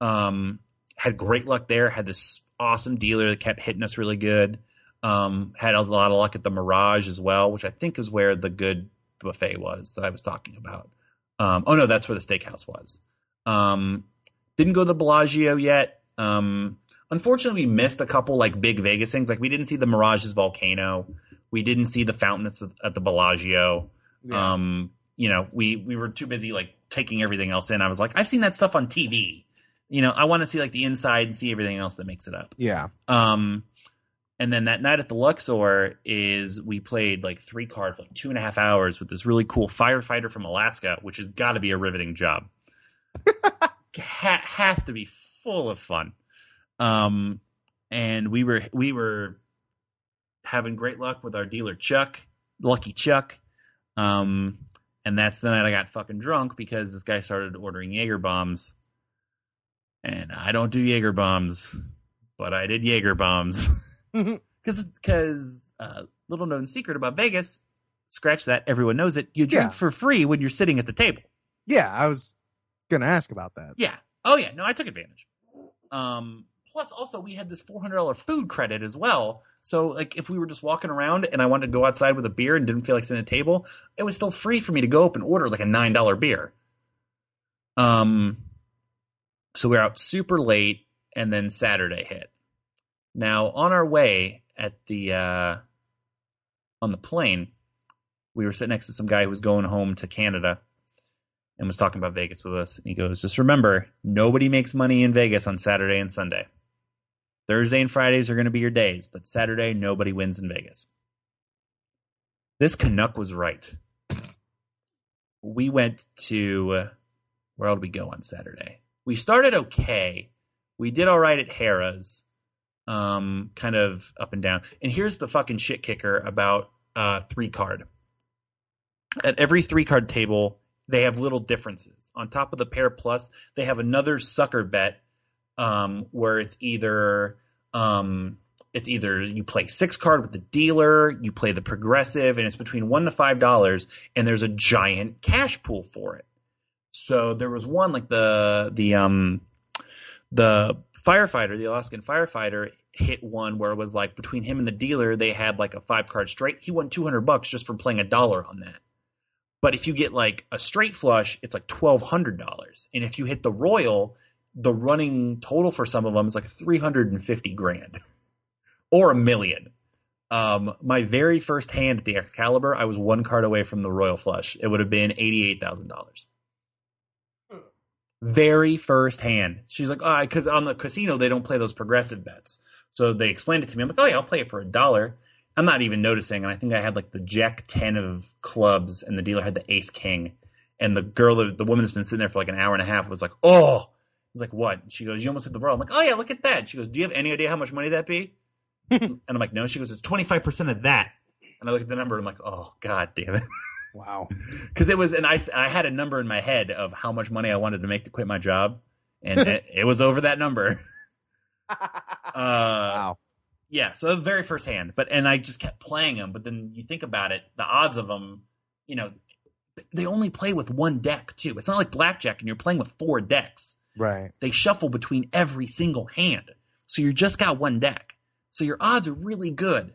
Um, had great luck there. Had this awesome dealer that kept hitting us really good. Um, had a lot of luck at the Mirage as well, which I think is where the good buffet was that I was talking about. Um, oh no, that's where the steakhouse was. Um, didn't go to the Bellagio yet. Um, unfortunately, we missed a couple like big Vegas things. Like we didn't see the Mirage's volcano. We didn't see the fountains at the Bellagio. Yeah. Um, you know, we we were too busy like taking everything else in. I was like, I've seen that stuff on TV. You know, I want to see like the inside and see everything else that makes it up. yeah. Um, and then that night at the Luxor is we played like three cards for like two and a half hours with this really cool firefighter from Alaska, which has got to be a riveting job. ha- has to be full of fun. Um, and we were we were having great luck with our dealer Chuck, Lucky Chuck. Um, and that's the night I got fucking drunk because this guy started ordering Jaeger bombs. And I don't do Jaeger bombs, but I did Jaeger bombs. Because, because, uh, little known secret about Vegas, scratch that, everyone knows it. You drink Yeah. for free when you're sitting at the table. yeah, I was gonna ask about that. Yeah. Oh yeah. No, I took advantage. Um. Plus, also we had this four hundred dollar food credit as well. So, like, if we were just walking around and I wanted to go outside with a beer and didn't feel like sitting at a table, it was still free for me to go up and order like a nine dollar beer. Um. So we are out super late, and then Saturday hit. Now on our way at the uh, on the plane, we were sitting next to some guy who was going home to Canada and was talking about Vegas with us. And he goes, just remember, nobody makes money in Vegas on Saturday and Sunday. Thursday and Fridays are going to be your days, but Saturday, nobody wins in Vegas. This Canuck was right. We went to, where did we go on Saturday? We started okay. We did all right at Harrah's, um, kind of up and down. And here's the fucking shit kicker about uh, three card. At every three card table, they have little differences. On top of the pair plus, they have another sucker bet um, where it's either um, it's either you play six card with the dealer, you play the progressive, and it's between one to five dollars, and there's a giant cash pool for it. So there was one like the the um the firefighter, the Alaskan firefighter, hit one where it was like between him and the dealer, they had like a five card straight. He won two hundred bucks just from playing a dollar on that. But if you get like a straight flush, it's like twelve hundred dollars, and if you hit the royal, the running total for some of them is like three hundred and fifty grand, or a million. Um, my very first hand at the Excalibur, I was one card away from the royal flush. It would have been eighty-eight thousand dollars. Very first hand. She's like, oh, because on the casino they don't play those progressive bets. So they explained it to me. I'm like, oh yeah, I'll play it for a dollar. I'm not even noticing, and I think I had like the Jack ten of clubs, and the dealer had the Ace King, and the girl, the, the woman that's been sitting there for like an hour and a half, was like, "Oh," I was like, "What?" She goes, "You almost hit the royal." I'm like, "Oh yeah, look at that." She goes, "Do you have any idea how much money that be?" and I'm like, "No." She goes, "It's 25 percent of that." And I look at the number, and I'm like, "Oh god damn it," Wow. because it was, and I I had a number in my head of how much money I wanted to make to quit my job, and it, it was over that number. Uh, wow. yeah, so the very first hand, but and I just kept playing them. But then you think about it, the odds of them, you know, they only play with one deck too. It's not like blackjack, and you're playing with four decks. Right. They shuffle between every single hand, so you just got one deck. So your odds are really good,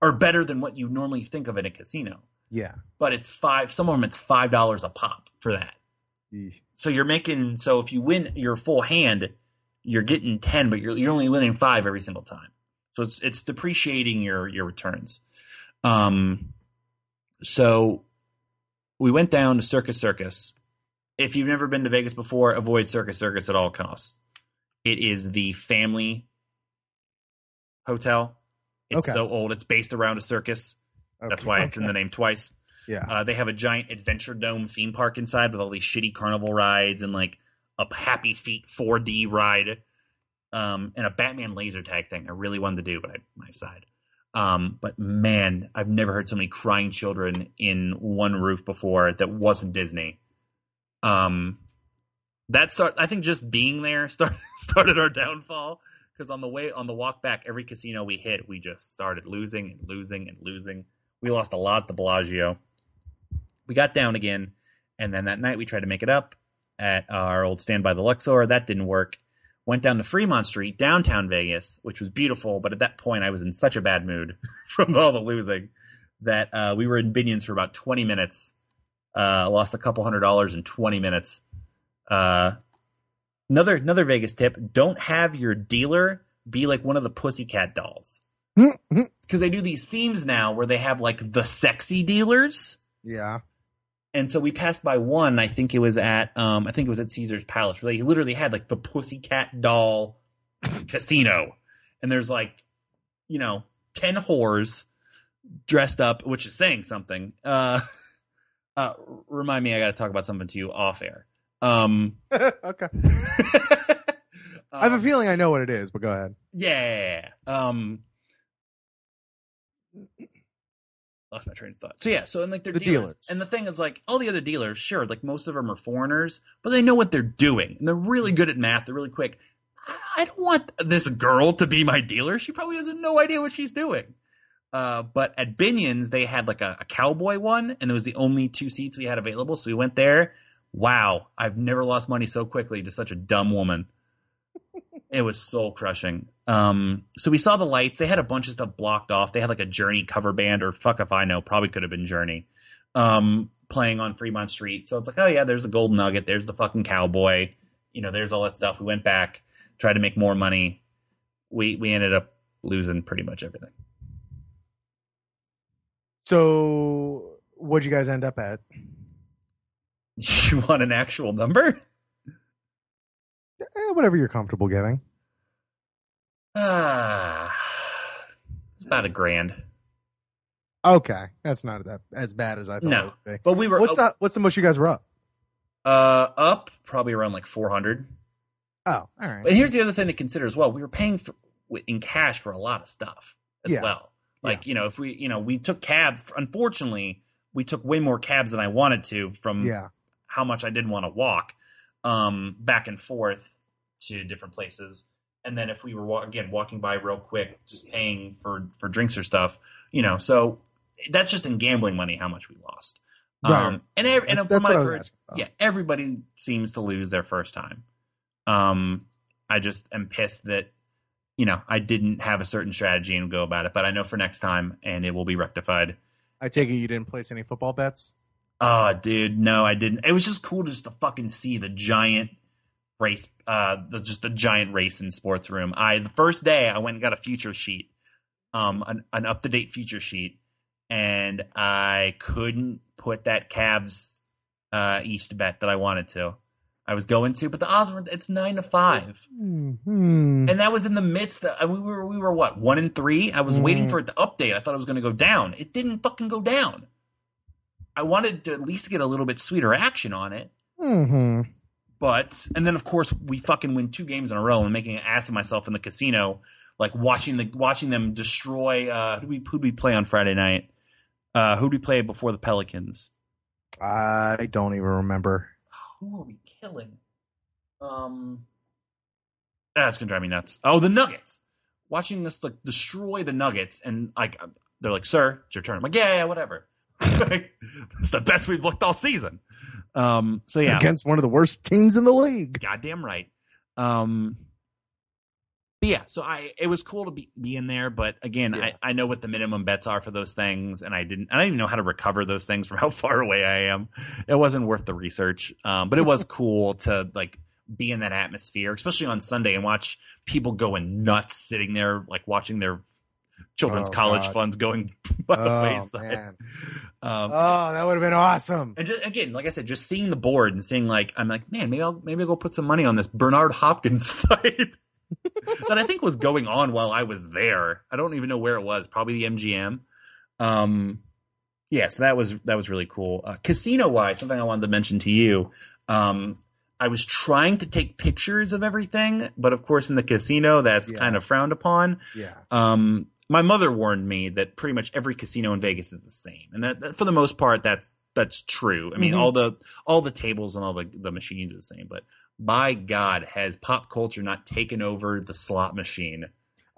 or better than what you normally think of in a casino. Yeah. But it's five. Some of them it's five dollars a pop for that. Yeesh. So you're making. So if you win your full hand, you're getting ten, but you're you're only winning five every single time. So it's it's depreciating your your returns. Um, so we went down to Circus Circus. If you've never been to Vegas before, avoid Circus Circus at all costs. It is the family hotel. It's Okay. so old. It's based around a circus. That's Okay. why it's in the name twice. Yeah. Uh, they have a giant Adventure Dome theme park inside with all these shitty carnival rides and like a Happy Feet 4D ride, um, and a Batman laser tag thing. I really wanted to do, but I side. Um, but man, I've never heard so many crying children in one roof before that wasn't Disney. Um, that start. I think just being there start, started our downfall because on the way on the walk back, every casino we hit, we just started losing and losing and losing. We lost a lot at the Bellagio. We got down again, and then that night we tried to make it up at our old stand by the Luxor. That didn't work. Went down to Fremont Street, downtown Vegas, which was beautiful, but at that point I was in such a bad mood from all the losing that uh, we were in Binions for about 20 minutes. Uh, lost a couple hundred dollars in 20 minutes. Uh, another another Vegas tip: don't have your dealer be like one of the Pussycat dolls. because they do these themes now where they have like the sexy dealers. yeah. And so we passed by one. I think it was at um, I think it was at Caesar's Palace where they literally had like the Pussycat doll casino, and there's like, you know, ten whores dressed up, which is saying something. Uh, uh, remind me, I got to talk about something to you off air. Um, okay. I have a um, feeling I know what it is, but go ahead. Yeah. Um lost my train of thought. So yeah, so and like they're The dealers. dealers. And the thing is like all the other dealers, sure, like most of them are foreigners, but they know what they're doing. And they're really good at math, they're really quick. I- I don't want this girl to be my dealer. She probably has no idea what she's doing. Uh, but at Binion's, they had like a, a cowboy one, and it was the only two seats we had available. So we went there. Wow, I've never lost money so quickly to such a dumb woman. It was soul crushing. Um, so we saw the lights. They had a bunch of stuff blocked off. They had like a Journey cover band, or fuck if I know, probably could have been Journey, um, playing on Fremont Street. So it's like, oh yeah, there's a Gold Nugget. There's the fucking cowboy. You know, there's all that stuff. We went back, tried to make more money. We we ended up losing pretty much everything. So, what'd you guys end up at? You want an actual number? Eh, whatever you're comfortable giving. Ah, it's about a grand. Okay, that's not that as bad as I thought No. it would be. But we were What's that? What's the most you guys were up? uh, up probably around like four hundred. Oh, all right. But here's the other thing to consider as well. We were paying for, in cash for a lot of stuff as Yeah. well. Like, you know, if we, you know, we took cab, unfortunately, we took way more cabs than I wanted to from Yeah, how much I didn't want to walk um, back and forth to different places. And then if we were again walking by real quick, just paying for for drinks or stuff, you know, so that's just in gambling money how much we lost. Right. Um, and and That- from what what I I've heard, yeah, everybody seems to lose their first time. Um, I just am pissed that you know I didn't have a certain strategy and go about it, but I know for next time, and it will be rectified. I take it you didn't place any football bets. Oh, dude, no, I didn't. It was just cool just to fucking see the giant race, uh, the, just the giant race in sports room. I the first day I went and got a future sheet, um, an, an up to date future sheet, and I couldn't put that Cavs uh East bet that I wanted to. I was going to, but the odds were it's nine to five. Hmm. And that was in the midst of we were we were what one and three. I was waiting Mm. for it to update. I thought it was going to go down. It didn't fucking go down. I wanted to at least get a little bit sweeter action on it, hmm but and then of course we fucking win two games in a row and making an ass of myself in the casino, like watching the watching them destroy. Uh, who we who we play on Friday night? Uh, who do we play before the Pelicans? I don't even remember. Who are we killing? Um, that's gonna drive me nuts. Oh, the Nuggets. Watching this like destroy the Nuggets, and like they're like, "Sir, it's your turn." I'm like, "Yeah, yeah, whatever." it's the best we've looked all season. Um, so yeah, Against one of the worst teams in the league. goddamn right. Um, but yeah, so I it was cool to be be in there, but again, Yeah. I, I know what the minimum bets are for those things, and I didn't I didn't even know how to recover those things from how far away I am. It wasn't worth the research, um, but it was cool to like be in that atmosphere, especially on Sunday, and watch people going nuts, sitting there like watching their children's Oh, college God. funds going by the Oh wayside. Um, Oh, that would have been awesome. and just, again, like I said, just seeing the board and seeing like I'm like, man, maybe I'll maybe I'll go put some money on this Bernard Hopkins fight that I think was going on while I was there. I don't even know where it was. Probably the MGM. Um, yeah, so that was that was really cool. Uh, casino wise, something I wanted to mention to you. Um, I was trying to take pictures of everything, but of course, in the casino, that's Yeah. kind of frowned upon. Yeah. Um, my mother warned me that pretty much every casino in Vegas is the same, and that, that for the most part, that's that's true. I mean, Mhm. all the all the tables and all the the machines are the same, but by God, has pop culture not taken over the slot machine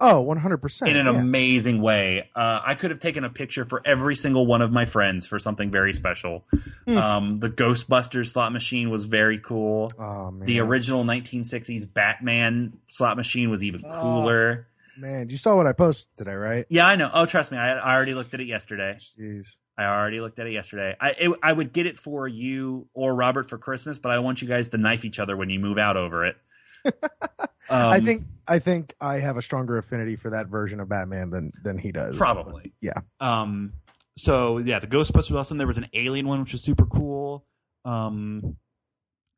Oh, 100%. in an yeah. amazing way? Uh, I could have taken a picture for every single one of my friends for something very special. Hmm. Um, the Ghostbusters slot machine was very cool. Oh, man. The original 1960s Batman slot machine was even cooler. Man, you saw what I posted today, right? Yeah, I know. Oh, trust me, I, I already looked at it yesterday. Jeez. I already looked at it yesterday. I it, I would get it for you or Robert for Christmas, but I want you guys to knife each other when you move out over it. Um, I think I think I have a stronger affinity for that version of Batman than than he does. probably. Yeah. Um. So yeah, the Ghostbusters was awesome. There was an Alien one, which was super cool. Um.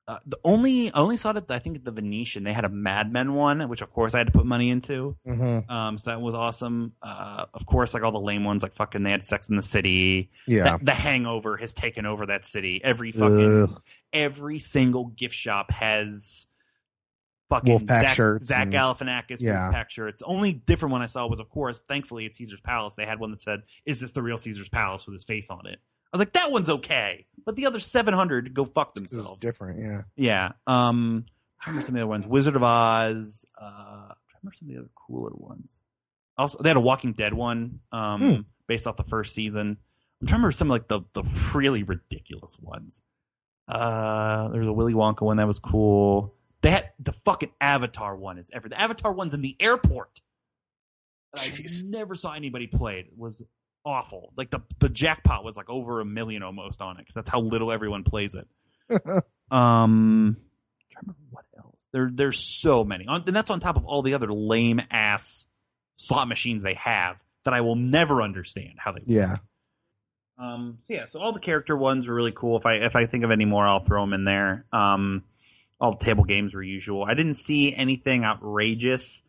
Uh, the only I only saw it. At, I think at the Venetian. They had a Mad Men one, which of course I had to put money into. Mm-hmm. Um. So that was awesome. Uh. Of course, like all the lame ones, like fucking they had Sex in the City. Yeah. The, the Hangover has taken over that city. Every fucking Ugh. every single gift shop has fucking Wolfpack Zach, shirts Zach and- Galifianakis Yeah. Wolfpack shirts. Only different one I saw was, of course, thankfully at Caesar's Palace. They had one that said, "Is this the real Caesar's Palace?" with his face on it. I was like, that one's okay, but the other seven hundred go fuck This is themselves. different. Yeah. Yeah. Um, I remember some of the other ones. Wizard of Oz. Uh, I remember some of the other cooler ones. Also, they had a Walking Dead one, um, Hmm. based off the first season. I'm trying to remember some like the the really ridiculous ones. Uh, there was a Willy Wonka one that was cool. That the fucking Avatar one is ever. The Avatar one's in the airport. I never saw anybody play it. It was awful. Like the the jackpot was like over a million almost on it because that's how little everyone plays it. Um, to remember what else. There, there's so many, On- and that's on top of all the other lame ass slot machines they have that I will never understand how they. Yeah. Um. so yeah. So all the character ones were really cool. If I if I think of any more, I'll throw them in there. Um, all the table games were usual. I didn't see anything outrageous.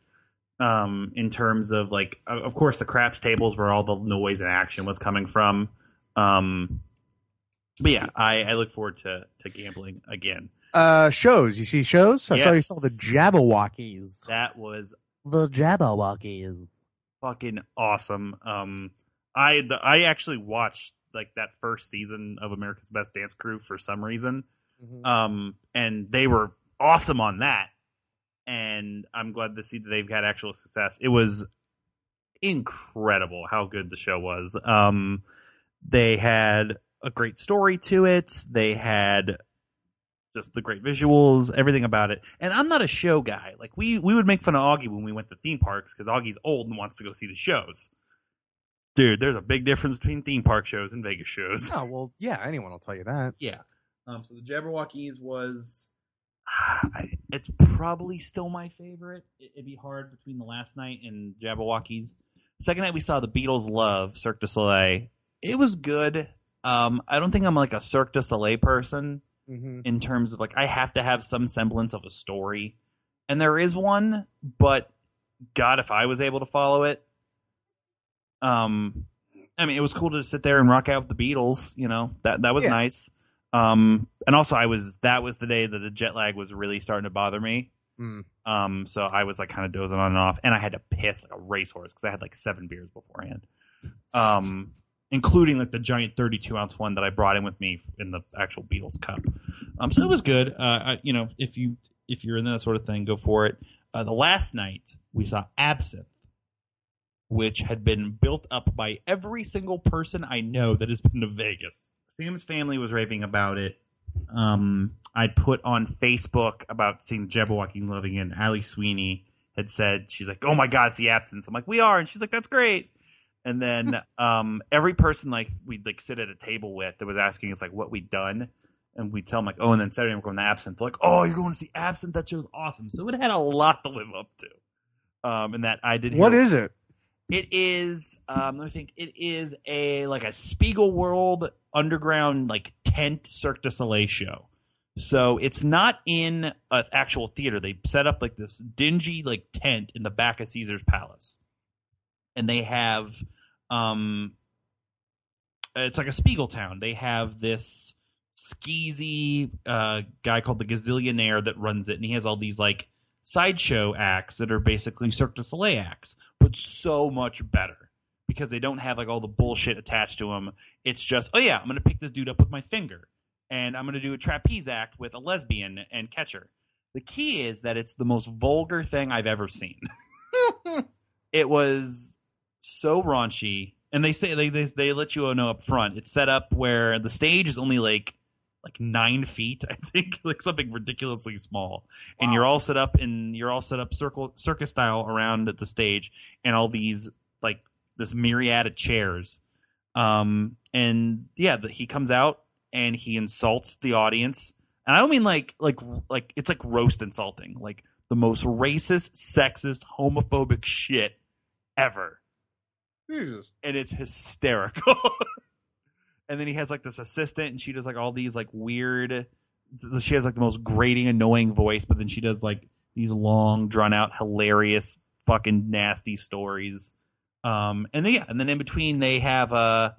Um, in terms of like, of course, the craps tables where all the noise and action was coming from. Um, but yeah, I, I look forward to to gambling again. Uh, shows. You see shows? I saw you saw the Jabbawockeez. That was The Jabbawockeez. fucking awesome. Um, I the, I actually watched like that first season of America's Best Dance Crew for some reason. Mm-hmm. Um, and they were awesome on that. And I'm glad to see that they've had actual success. It was incredible how good the show was. Um, they had a great story to it. They had just the great visuals, everything about it. And I'm not a show guy. Like we we would make fun of Augie when we went to theme parks because Augie's old and wants to go see the shows. Dude, there's a big difference between theme park shows and Vegas shows. Oh well, yeah. Anyone will tell you that. Yeah. Um, so the Jabbawockeez was. I, it's probably still my favorite. It, it'd be hard between the last night and Jabbawockeez. Second night we saw the Beatles Love Cirque du Soleil. It was good. Um, I don't think I'm like a Cirque du Soleil person Mm-hmm. in terms of like I have to have some semblance of a story, and there is one. But God, if I was able to follow it, um, I mean, it was cool to sit there and rock out with the Beatles. You know that that was Yeah. nice. Um, and also I was that was the day that the jet lag was really starting to bother me. Mm. Um, so I was like kind of dozing on and off, and I had to piss like a racehorse because I had like seven beers beforehand. Um, including like the giant 32 ounce one that I brought in with me in the actual Beatles cup. Um, so it was good. Uh, I, you know, if you if you're in that sort of thing, go for it. Uh, the last night we saw Absinthe, which had been built up by every single person I know that has been to Vegas. Sam's family was raving about it. Um, I put on Facebook about seeing Jabberwocky living in. Ali Sweeney had said she's like, "Oh my God, it's the Absinthe." I'm like, "We are," and she's like, "That's great." And then um, every person like we'd like sit at a table with that was asking us like what we'd done, and we'd tell them like, "Oh," and then Saturday we're going to Absinthe. They're like, "Oh, you're going to see Absinthe? That show's awesome." So it had a lot to live up to. Um, and that I did. What is it? It is um let me think it is a like a Spiegel World underground like tent Cirque du Soleil show. So it's not in an actual theater. They set up like this dingy like tent in the back of Caesar's Palace. And they have um it's like a Spiegel town. They have this skeezy uh guy called the Gazillionaire that runs it and he has all these like sideshow acts that are basically Cirque du Soleil acts but so much better because they don't have like all the bullshit attached to them. It's just, oh yeah, I'm gonna pick this dude up with my finger, and I'm gonna do a trapeze act with a lesbian and catch her. The key is that it's the most vulgar thing I've ever seen. it was so raunchy, and they say they, they they let you know up front. It's set up where the stage is only like like nine feet, I think, like something ridiculously small. And you're all set up in you're all set up circle circus style around the stage, and all these like this myriad of chairs. Um, and yeah, he comes out and he insults the audience, and I don't mean like like like it's like roast insulting, like the most racist, sexist, homophobic shit ever Jesus. and it's hysterical. and then he has like this assistant, and she does like all these like weird. She has like the most grating, annoying voice, but then she does like these long, drawn out, hilarious, fucking nasty stories. Um, and then yeah, and then in between they have uh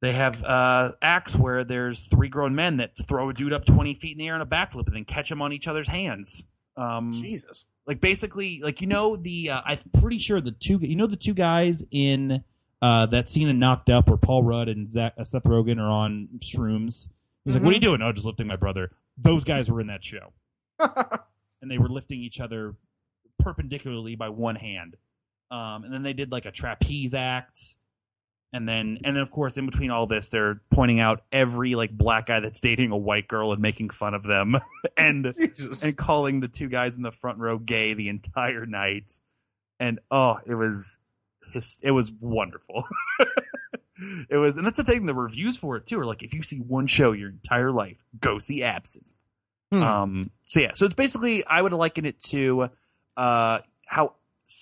they have uh acts where there's three grown men that throw a dude up twenty feet in the air in a backflip and then catch him on each other's hands. Um, Jesus. like basically like you know the uh, I'm pretty sure the two you know the two guys in uh, that scene in Knocked Up where Paul Rudd and Zach, uh, Seth Rogen are on shrooms. He's like, "What are you doing?" "Oh, just lifting my brother." Those guys were in that show, and they were lifting each other perpendicularly by one hand. Um, and then they did like a trapeze act, and then and then of course in between all this, they're pointing out every like black guy that's dating a white girl and making fun of them, and Jesus. and calling the two guys in the front row gay the entire night. And oh, it was it was wonderful. it was, and that's the thing. The reviews for it too are like, if you see one show your entire life, go see Absinthe. Hmm. Um, so yeah, so it's basically I would liken it to uh, how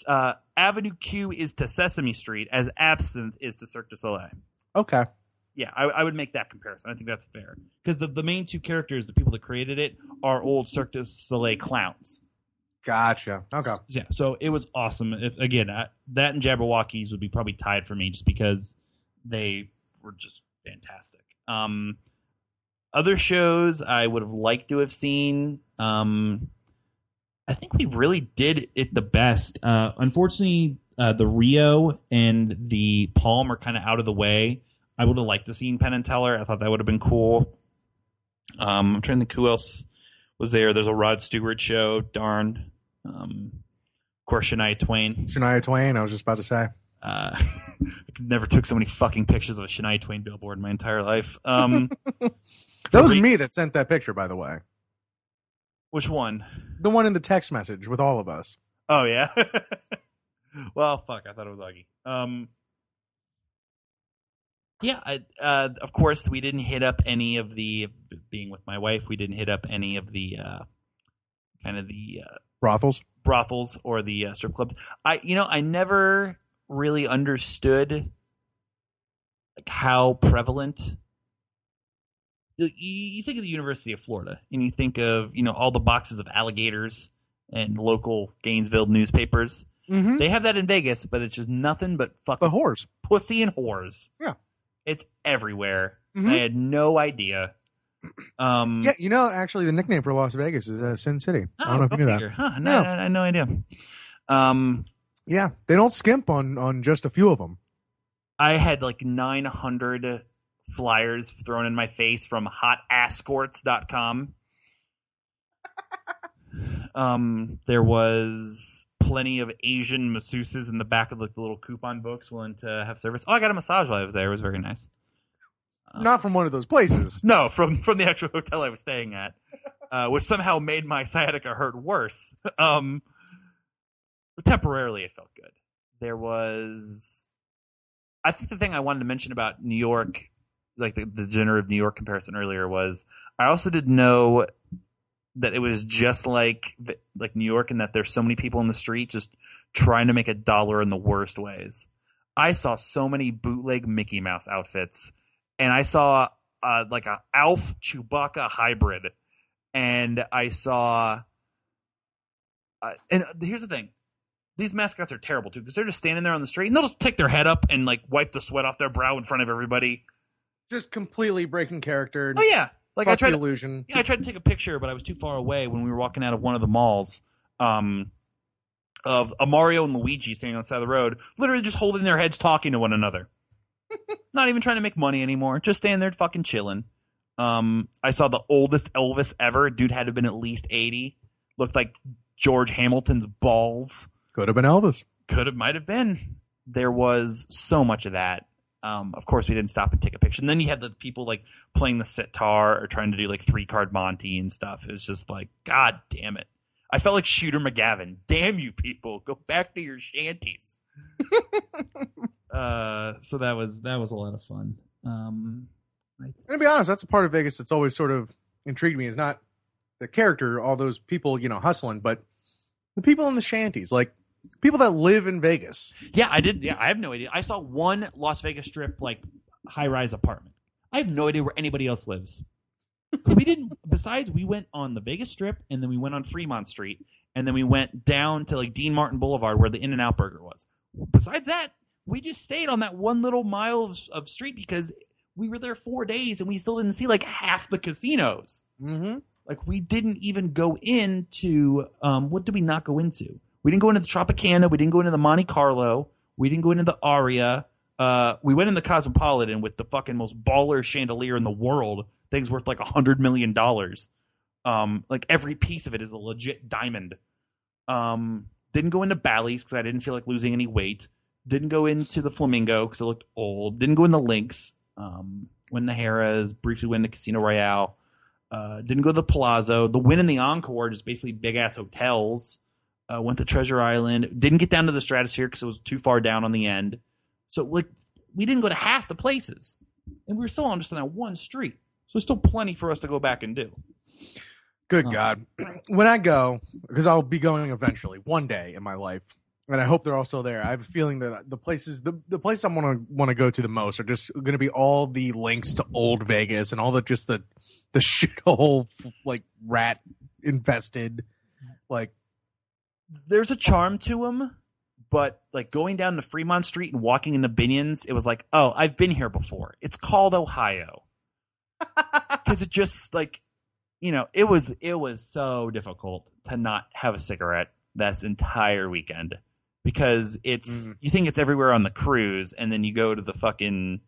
uh, Avenue Q is to Sesame Street as Absinthe is to Cirque du Soleil okay. yeah, I, I would make that comparison. I think that's fair because the, the main two characters, the people that created it, are old Cirque du Soleil clowns. Gotcha. Okay. Yeah, so it was awesome. If, again, I, that and Jabbawockeez would be probably tied for me just because they were just fantastic. Um, other shows I would have liked to have seen. Um, I think we really did it the best. Uh, unfortunately, uh, the Rio and the Palm are kind of out of the way. I would have liked to seen Penn and Teller. I thought that would have been cool. Um, I'm trying to think who else was there. There's a Rod Stewart show. Darn. Um, of course, Shania Twain. Shania Twain, I was just about to say. Uh, I never took so many fucking pictures of a Shania Twain billboard in my entire life. Um, That was Re- me that sent that picture, by the way. which one? The one in the text message with all of us. Oh yeah. well, fuck. I thought it was Augie. Um, yeah. I, uh, of course, we didn't hit up any of the being with my wife. We didn't hit up any of the uh, kind of the uh, Brothels. brothels or the uh, strip clubs. I, you know, I never really understood like how prevalent. You, you think of the University of Florida, and you think of you know all the boxes of alligators and local Gainesville newspapers. Mm-hmm. They have that in Vegas, but it's just nothing but fucking The whores. pussy and whores. Yeah. it's everywhere. Mhm. I had no idea. Um, Yeah, you know, actually, the nickname for Las Vegas is uh, Sin City. I oh, don't know if you knew that. Huh, no. I, I had no idea. Um, Yeah, they don't skimp on on just a few of them. I had like 900 flyers thrown in my face from hotascorts.com. um, there was plenty of Asian masseuses in the back of like, the little coupon books willing to have service. Oh, I got a massage while I was there. It was very nice. Uh, Not from one of those places. No, from from the actual hotel I was staying at, uh, which somehow made my sciatica hurt worse. Um, temporarily, it felt good. There was, I think the thing I wanted to mention about New York, like the, the degenerative New York comparison earlier, was I also didn't know that it was just like like New York, and that there's so many people in the street just trying to make a dollar in the worst ways. I saw so many bootleg Mickey Mouse outfits, and I saw uh, like a Alf Chewbacca hybrid, and I saw. Uh, and here's the thing: these mascots are terrible too because they're just standing there on the street and they'll just pick their head up and like wipe the sweat off their brow in front of everybody. Just completely breaking character. Oh yeah, like I tried the to illusion. yeah, I tried to take a picture, but I was too far away when we were walking out of one of the malls. Um, of a Mario and Luigi standing on the side of the road, literally just holding their heads, talking to one another. Not even trying to make money anymore, just standing there fucking chilling. Um, I saw the oldest Elvis ever. Dude had to have been at least eighty. Looked like George Hamilton's balls. Could have been Elvis. Could have, might have been. There was so much of that. Um, of course, we didn't stop and take a picture. And then you had the people like playing the sitar or trying to do like three card Monte and stuff. It was just like, God damn it. I felt like Shooter McGavin. Damn you people. Go back to your shanties. uh, so that was, that was a lot of fun. Um, and to be honest, that's a part of Vegas that's always sort of intrigued me is not the character, all those people, you know, hustling, but the people in the shanties, like people that live in Vegas. Yeah, I did. Yeah, I have no idea. I saw one Las Vegas Strip like high rise apartment. I have no idea where anybody else lives. we didn't. Besides, we went on the Vegas Strip, and then we went on Fremont Street, and then we went down to like Dean Martin Boulevard, where the In and Out Burger was. Besides that, we just stayed on that one little mile of, of street because we were there four days, and we still didn't see like half the casinos. Mm-hmm. Like we didn't even go into um, what did we not go into? We didn't go into the Tropicana. We didn't go into the Monte Carlo. We didn't go into the Aria. Uh, we went in the Cosmopolitan with the fucking most baller chandelier in the world. Thing's worth like a hundred million dollars. Um, like every piece of it is a legit diamond. Um, didn't go into Bally's because I didn't feel like losing any weight. Didn't go into the Flamingo because it looked old. Didn't go in the Linq. Um, went in the Harrah's. Briefly went to Casino Royale. Uh, didn't go to the Palazzo. The Wynn and the Encore, just basically big ass hotels. Uh, went to Treasure Island. Didn't get down to the Stratosphere because it was too far down on the end. So like we didn't go to half the places, and we were still on just on that one street. So there's still plenty for us to go back and do. Good Oh. God. When I go, because I'll be going eventually, one day in my life, and I hope they're all still there. I have a feeling that the places, the, the places I want to want to go to the most are just going to be all the links to old Vegas and all the just the the shithole like rat infested, like There's a charm to them, but like going down to Fremont Street and walking into Binions, it was like, oh, I've been here before. It's called Ohio. because it just like you know it was it was so difficult to not have a cigarette this entire weekend because it's Mm. you think it's everywhere on the cruise and then you go to the fucking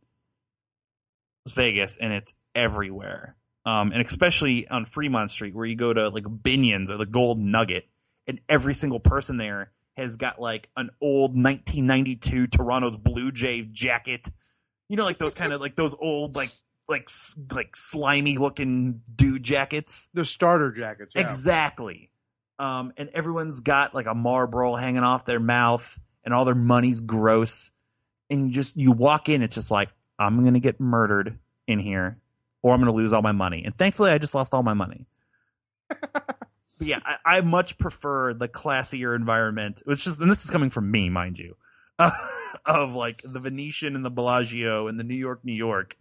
Las Vegas and it's everywhere um and especially on Fremont Street where you go to like Binions or the Gold Nugget and every single person there has got like an old 1992 Toronto's Blue Jay jacket you know like those kind of like those old like like like slimy looking dude jackets. the starter jackets. Yeah. Exactly. Um, and everyone's got like a Marlboro hanging off their mouth, and all their money's gross. And you just you walk in, it's just like I'm gonna get murdered in here, or I'm gonna lose all my money. And thankfully, I just lost all my money. but yeah, I, I much prefer the classier environment. It's just, and this is coming from me, mind you, of like the Venetian and the Bellagio and the New York, New York,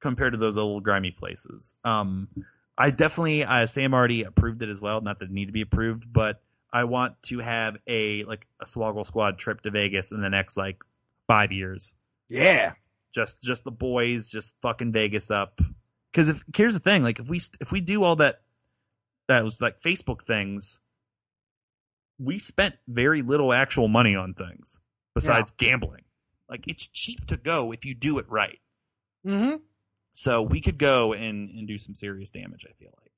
compared to those old grimy places. Um, I definitely, uh, Sam already approved it as well. Not that it need to be approved, but I want to have a like a Swoggle Squad trip to Vegas in the next like five years. Yeah. Just just the boys, just fucking Vegas up. Because if here's the thing, like if we if we do all that, that was like Facebook things, we spent very little actual money on things besides gambling. Like it's cheap to go if you do it right. Mm-hmm. So we could go and, and do some serious damage, I feel like.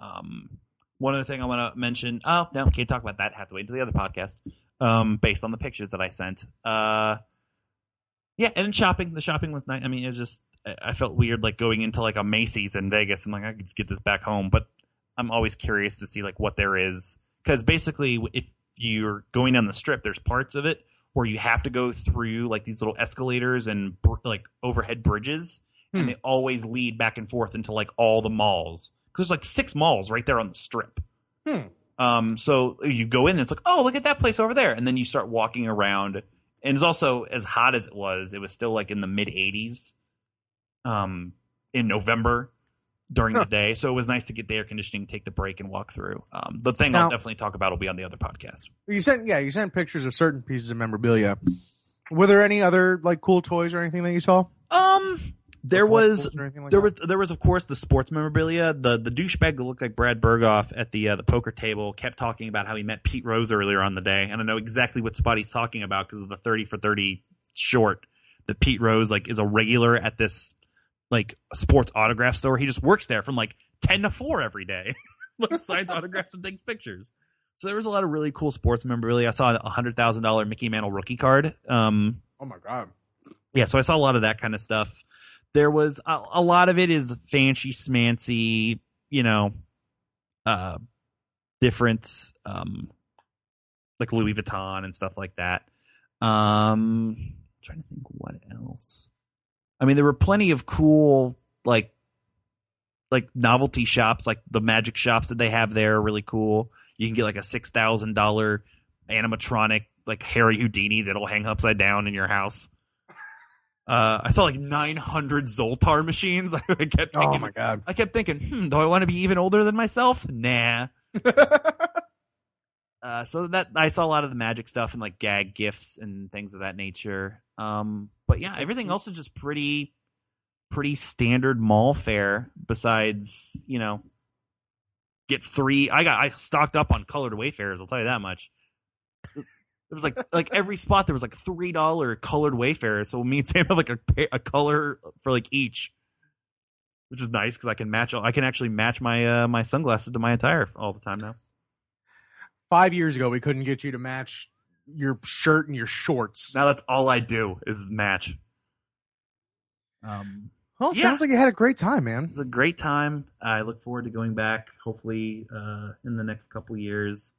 Um, one other thing I want to mention. Oh, no, can't talk about that. Have to wait until the other podcast. Um, based on the pictures that I sent. Uh, yeah, and shopping. The shopping was nice. I mean, it just, I- felt weird like going into like a Macy's in Vegas and like I could just get this back home. But I'm always curious to see like what there is. Because basically, if you're going down the strip, there's parts of it where you have to go through like these little escalators and like overhead bridges and Hmm. they always lead back and forth into like all the malls because there's like six malls right there on the strip. Hmm. Um, so you go in and it's like, oh, look at that place over there, and then you start walking around, and it's also as hot as it was, it was still like in the mid 80s, um, in November during Huh. the day. So it was nice to get the air conditioning, take the break, and walk through. Um, the thing Now- I'll definitely talk about will be on the other podcast. You sent yeah, you sent pictures of certain pieces of memorabilia. Were there any other like cool toys or anything that you saw? Um, There was or anything like there that? was there was of course the sports memorabilia. The the douchebag that looked like Brad Berghoff at the uh, the poker table kept talking about how he met Pete Rose earlier on the day, and I know exactly what spot he's talking about because of the thirty for thirty short that Pete Rose like is a regular at this like sports autograph store. He just works there from like ten to four every day, like signs autographs and takes pictures. So there was a lot of really cool sports memorabilia. I saw a hundred thousand dollar Mickey Mantle rookie card. Um, Oh my god. yeah, so I saw a lot of that kind of stuff. There was a, a lot of it is fancy smancy, you know, uh, different, um, like Louis Vuitton and stuff like that. Um, I'm trying to think what else. I mean, there were plenty of cool, like, like novelty shops, like the magic shops that they have there are really cool. You can get like a six thousand dollar animatronic, like Harry Houdini that'll hang upside down in your house. Uh, I saw like 900 Zoltar machines. I kept thinking, Oh my god. I kept thinking, hmm, do I want to be even older than myself? Nah. Uh, so that I saw a lot of the magic stuff and like gag gifts and things of that nature. Um, but yeah, everything else is just pretty, pretty standard mall fare. Besides, you know, get three. I got I stocked up on colored wayfarers. I'll tell you that much. It was like like every spot there was like three dollar colored wayfarers. So me and Sam have like a a color for like each, which is nice because I can match. I can actually match my uh, my sunglasses to my attire all the time now. Five years ago, we couldn't get you to match your shirt and your shorts. Now that's all I do is match. Um, Well, Yeah. sounds like you had a great time, man. it was a great time. I look forward to going back, hopefully uh, in the next couple years,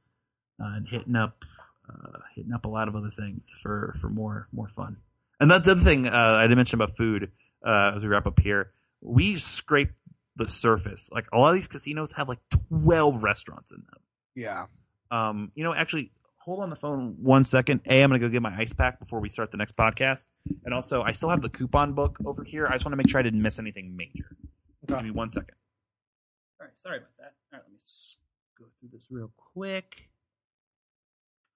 uh, and hitting up uh, hitting up a lot of other things for for more more fun. And that's the other thing uh, I didn't mention about food uh, as we wrap up here. We scrape the surface. Like a lot of these casinos have like twelve restaurants in them. Yeah. Um, you know, actually, hold on the phone one second. A, I'm gonna go get my ice pack before we start the next podcast. And also, I still have the coupon book over here. I just want to make sure I didn't miss anything major. Give me one second. All right, sorry about that. All right, let me go through this real quick.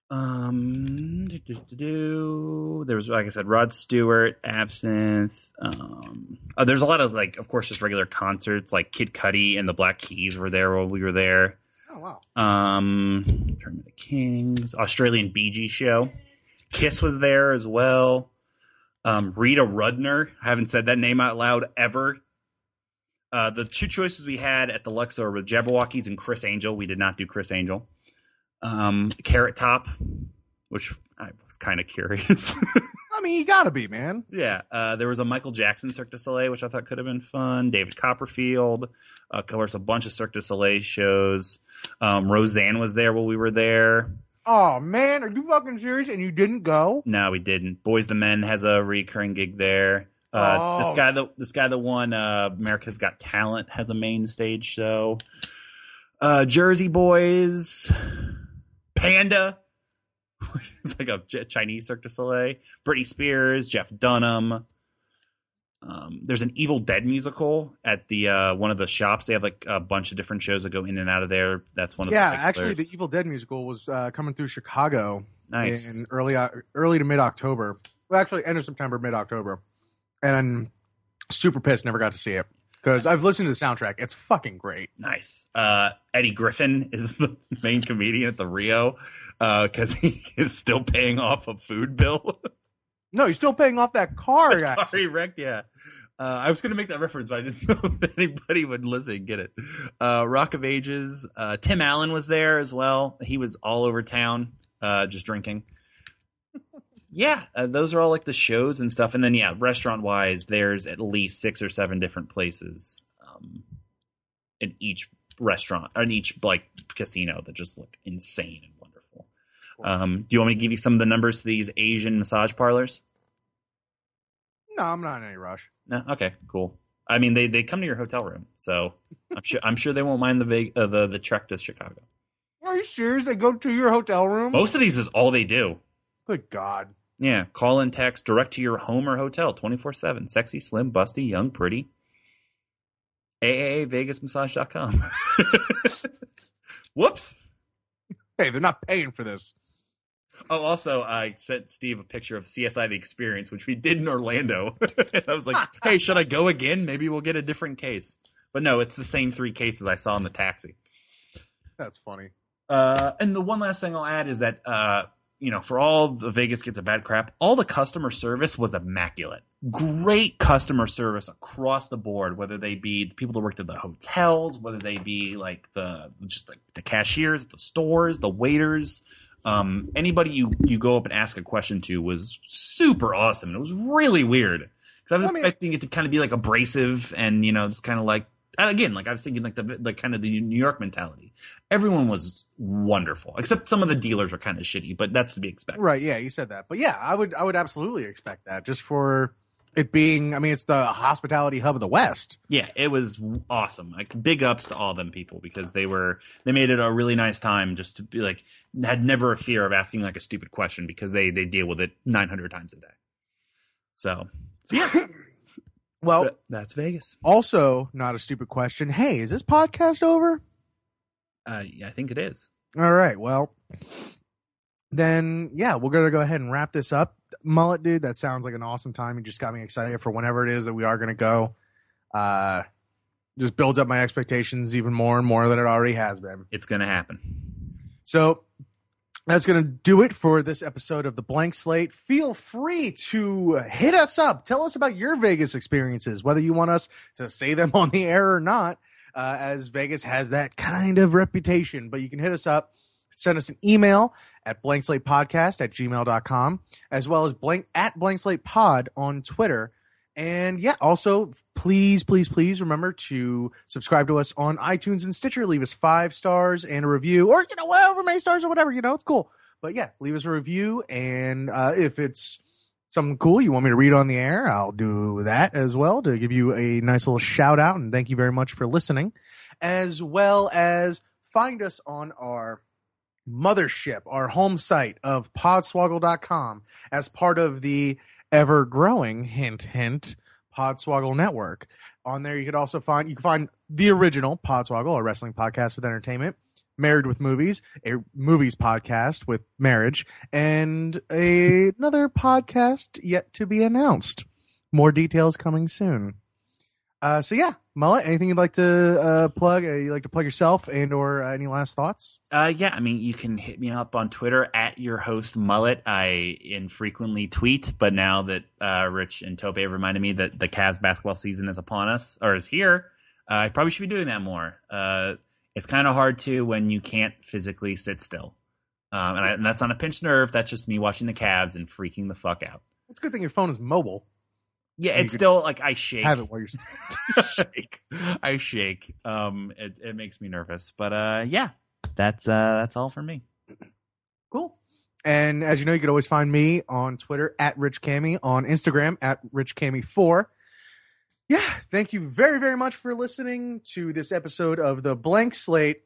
Um, do, do, do, there was, like I said, Rod Stewart, Absinthe. Um, oh, there's a lot of like, of course, just regular concerts. Like Kid Cudi and the Black Keys were there while we were there. Oh wow. Um, Tournament of Kings, Australian Bee Gees show. Kiss was there as well. Um, Rita Rudner. I haven't said that name out loud ever. Uh, the two choices we had at the Luxor were Jabbawockeez and Criss Angel. We did not do Criss Angel. Um, Carrot Top, which I was kind of curious. I mean, you gotta be, man. Yeah, uh, there was a Michael Jackson Cirque du Soleil, which I thought could have been fun. David Copperfield, uh, of course, a bunch of Cirque du Soleil shows. Um, Roseanne was there while we were there. Oh man, are you fucking serious? And you didn't go? No, we didn't. Boyz II Men has a recurring gig there. Uh, Oh. This guy, the this guy, the one uh, America's Got Talent has a main stage show. Uh, Jersey Boys, Panda, it's like a Chinese Cirque du Soleil. Britney Spears, Jeff Dunham. Um, there's an Evil Dead musical at the uh, one of the shops. They have like a bunch of different shows that go in and out of there. That's one of the Yeah, the actually, the. Evil Dead musical was uh, coming through Chicago nice. in early uh, early to mid October. Well, actually, end of September, mid October, and I'm super pissed never got to see it because I've listened to the soundtrack. It's fucking great. Nice. Uh, Eddie Griffin is the main comedian at the Rio because he is still paying off a food bill. No, you're still paying off that car. guy. Sorry, wrecked. Yeah. Uh, I was going to make that reference, but I didn't know if anybody would listen and get it. Uh, Rock of Ages. Uh, Tim Allen was there as well. He was all over town, uh, just drinking. Yeah, uh, those are all like the shows and stuff. And then, yeah, restaurant wise, there's at least six or seven different places um, in each restaurant, or in each like casino that just look insane and wonderful. Um, do you want me to give you some of the numbers to these Asian massage parlors? No, I'm not in any rush. No, okay, cool. I mean, they, they come to your hotel room, so I'm sure I'm sure they won't mind the big uh, the the trek to Chicago. Are you serious? They go to your hotel room? Most of these is all they do. Good God. Yeah, call and text direct to your home or hotel, twenty four seven. Sexy, slim, busty, young, pretty. AAAVegasMassage.com. Whoops. Hey, they're not paying for this. Oh, also, I sent Steve a picture of CSI: The Experience, which we did in Orlando. I was like, "Hey, should I go again? Maybe we'll get a different case." But no, it's the same three cases I saw in the taxi. That's funny. Uh, and the one last thing I'll add is that uh, you know, for all the Vegas gets a bad crap, all the customer service was immaculate. Great customer service across the board, whether they be the people that worked at the hotels, whether they be like the just like the cashiers, the stores, the waiters. Um, anybody you you go up and ask a question to was super awesome. It was really weird because I was I mean- expecting it to kind of be like abrasive and you know just kind of like again like I was thinking like the like kind of the New York mentality. Everyone was wonderful except some of the dealers were kind of shitty, but that's to be expected. Right, yeah, you said that. But yeah, I would I would absolutely expect that just for it being I mean it's the hospitality hub of the West. Yeah, it was awesome. Like big ups to all them people because they were they made it a really nice time just to be like had never a fear of asking like a stupid question because they they deal with it 900 times a day. So, so yeah, Well, that's Vegas. also not a stupid question. Hey, is this podcast over? Uh, yeah, I think it is. All right. Well, then yeah, we're gonna go ahead and wrap this up. Mullet, dude, that sounds like an awesome time. You just got me excited for whenever it is that we are gonna go. Uh, just builds up my expectations even more and more than it already has been. It's gonna happen. So that's going to do it for this episode of the Blank Slate. Feel free to hit us up. Tell us about your Vegas experiences, whether you want us to say them on the air or not, uh, as Vegas has that kind of reputation. But you can hit us up, send us an email at blankslatepodcast at gmail.com, as well as blank at blankslatepod on Twitter. And yeah, also please, please, please remember to subscribe to us on iTunes and Stitcher. Leave us five stars and a review, or you know, whatever many stars or whatever. You know, it's cool. But yeah, leave us a review, and uh, if it's something cool you want me to read on the air, I'll do that as well to give you a nice little shout out and thank you very much for listening, as well as find us on our mothership, our home site of podswoggle.com as part of the ever growing hint hint Podswoggle Network. On there, you could also find you can find the original Podswoggle, a wrestling podcast with entertainment, Married with Movies, a movies podcast with marriage, and a, another podcast yet to be announced. More details coming soon. Uh, so yeah, Mullet, anything you'd like to uh, plug? Uh, you like to plug yourself and or uh, any last thoughts? Uh, yeah, I mean, you can hit me up on Twitter at your host mullet. I infrequently tweet, but now that uh, Rich and Tope reminded me that the Cavs basketball season is upon us or is here, uh, I probably should be doing that more. It's kind of hard to when you can't physically sit still, um, and, I, and that's on a pinched nerve. That's just me watching the Cavs and freaking the fuck out. It's a good thing your phone is mobile. Yeah, it's still like I shake. Have it while you're. shake. I shake. Um, it, it makes me nervous, but uh, yeah, that's uh, that's all for me. Cool. And as you know, you can always find me on Twitter at Rich Cammy, on Instagram at Rich Cammy4. Yeah, thank you very, very much for listening to this episode of the Blank Slate.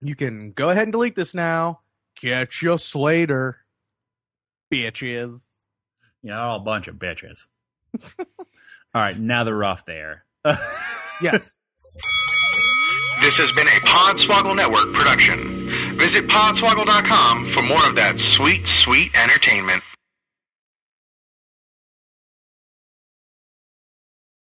You can go ahead and delete this now. Catch you later, bitches. You know, all a bunch of bitches. all right, now they're off there. Yes. This has been a Podswoggle Network production. Visit podswoggle.com for more of that sweet, sweet entertainment.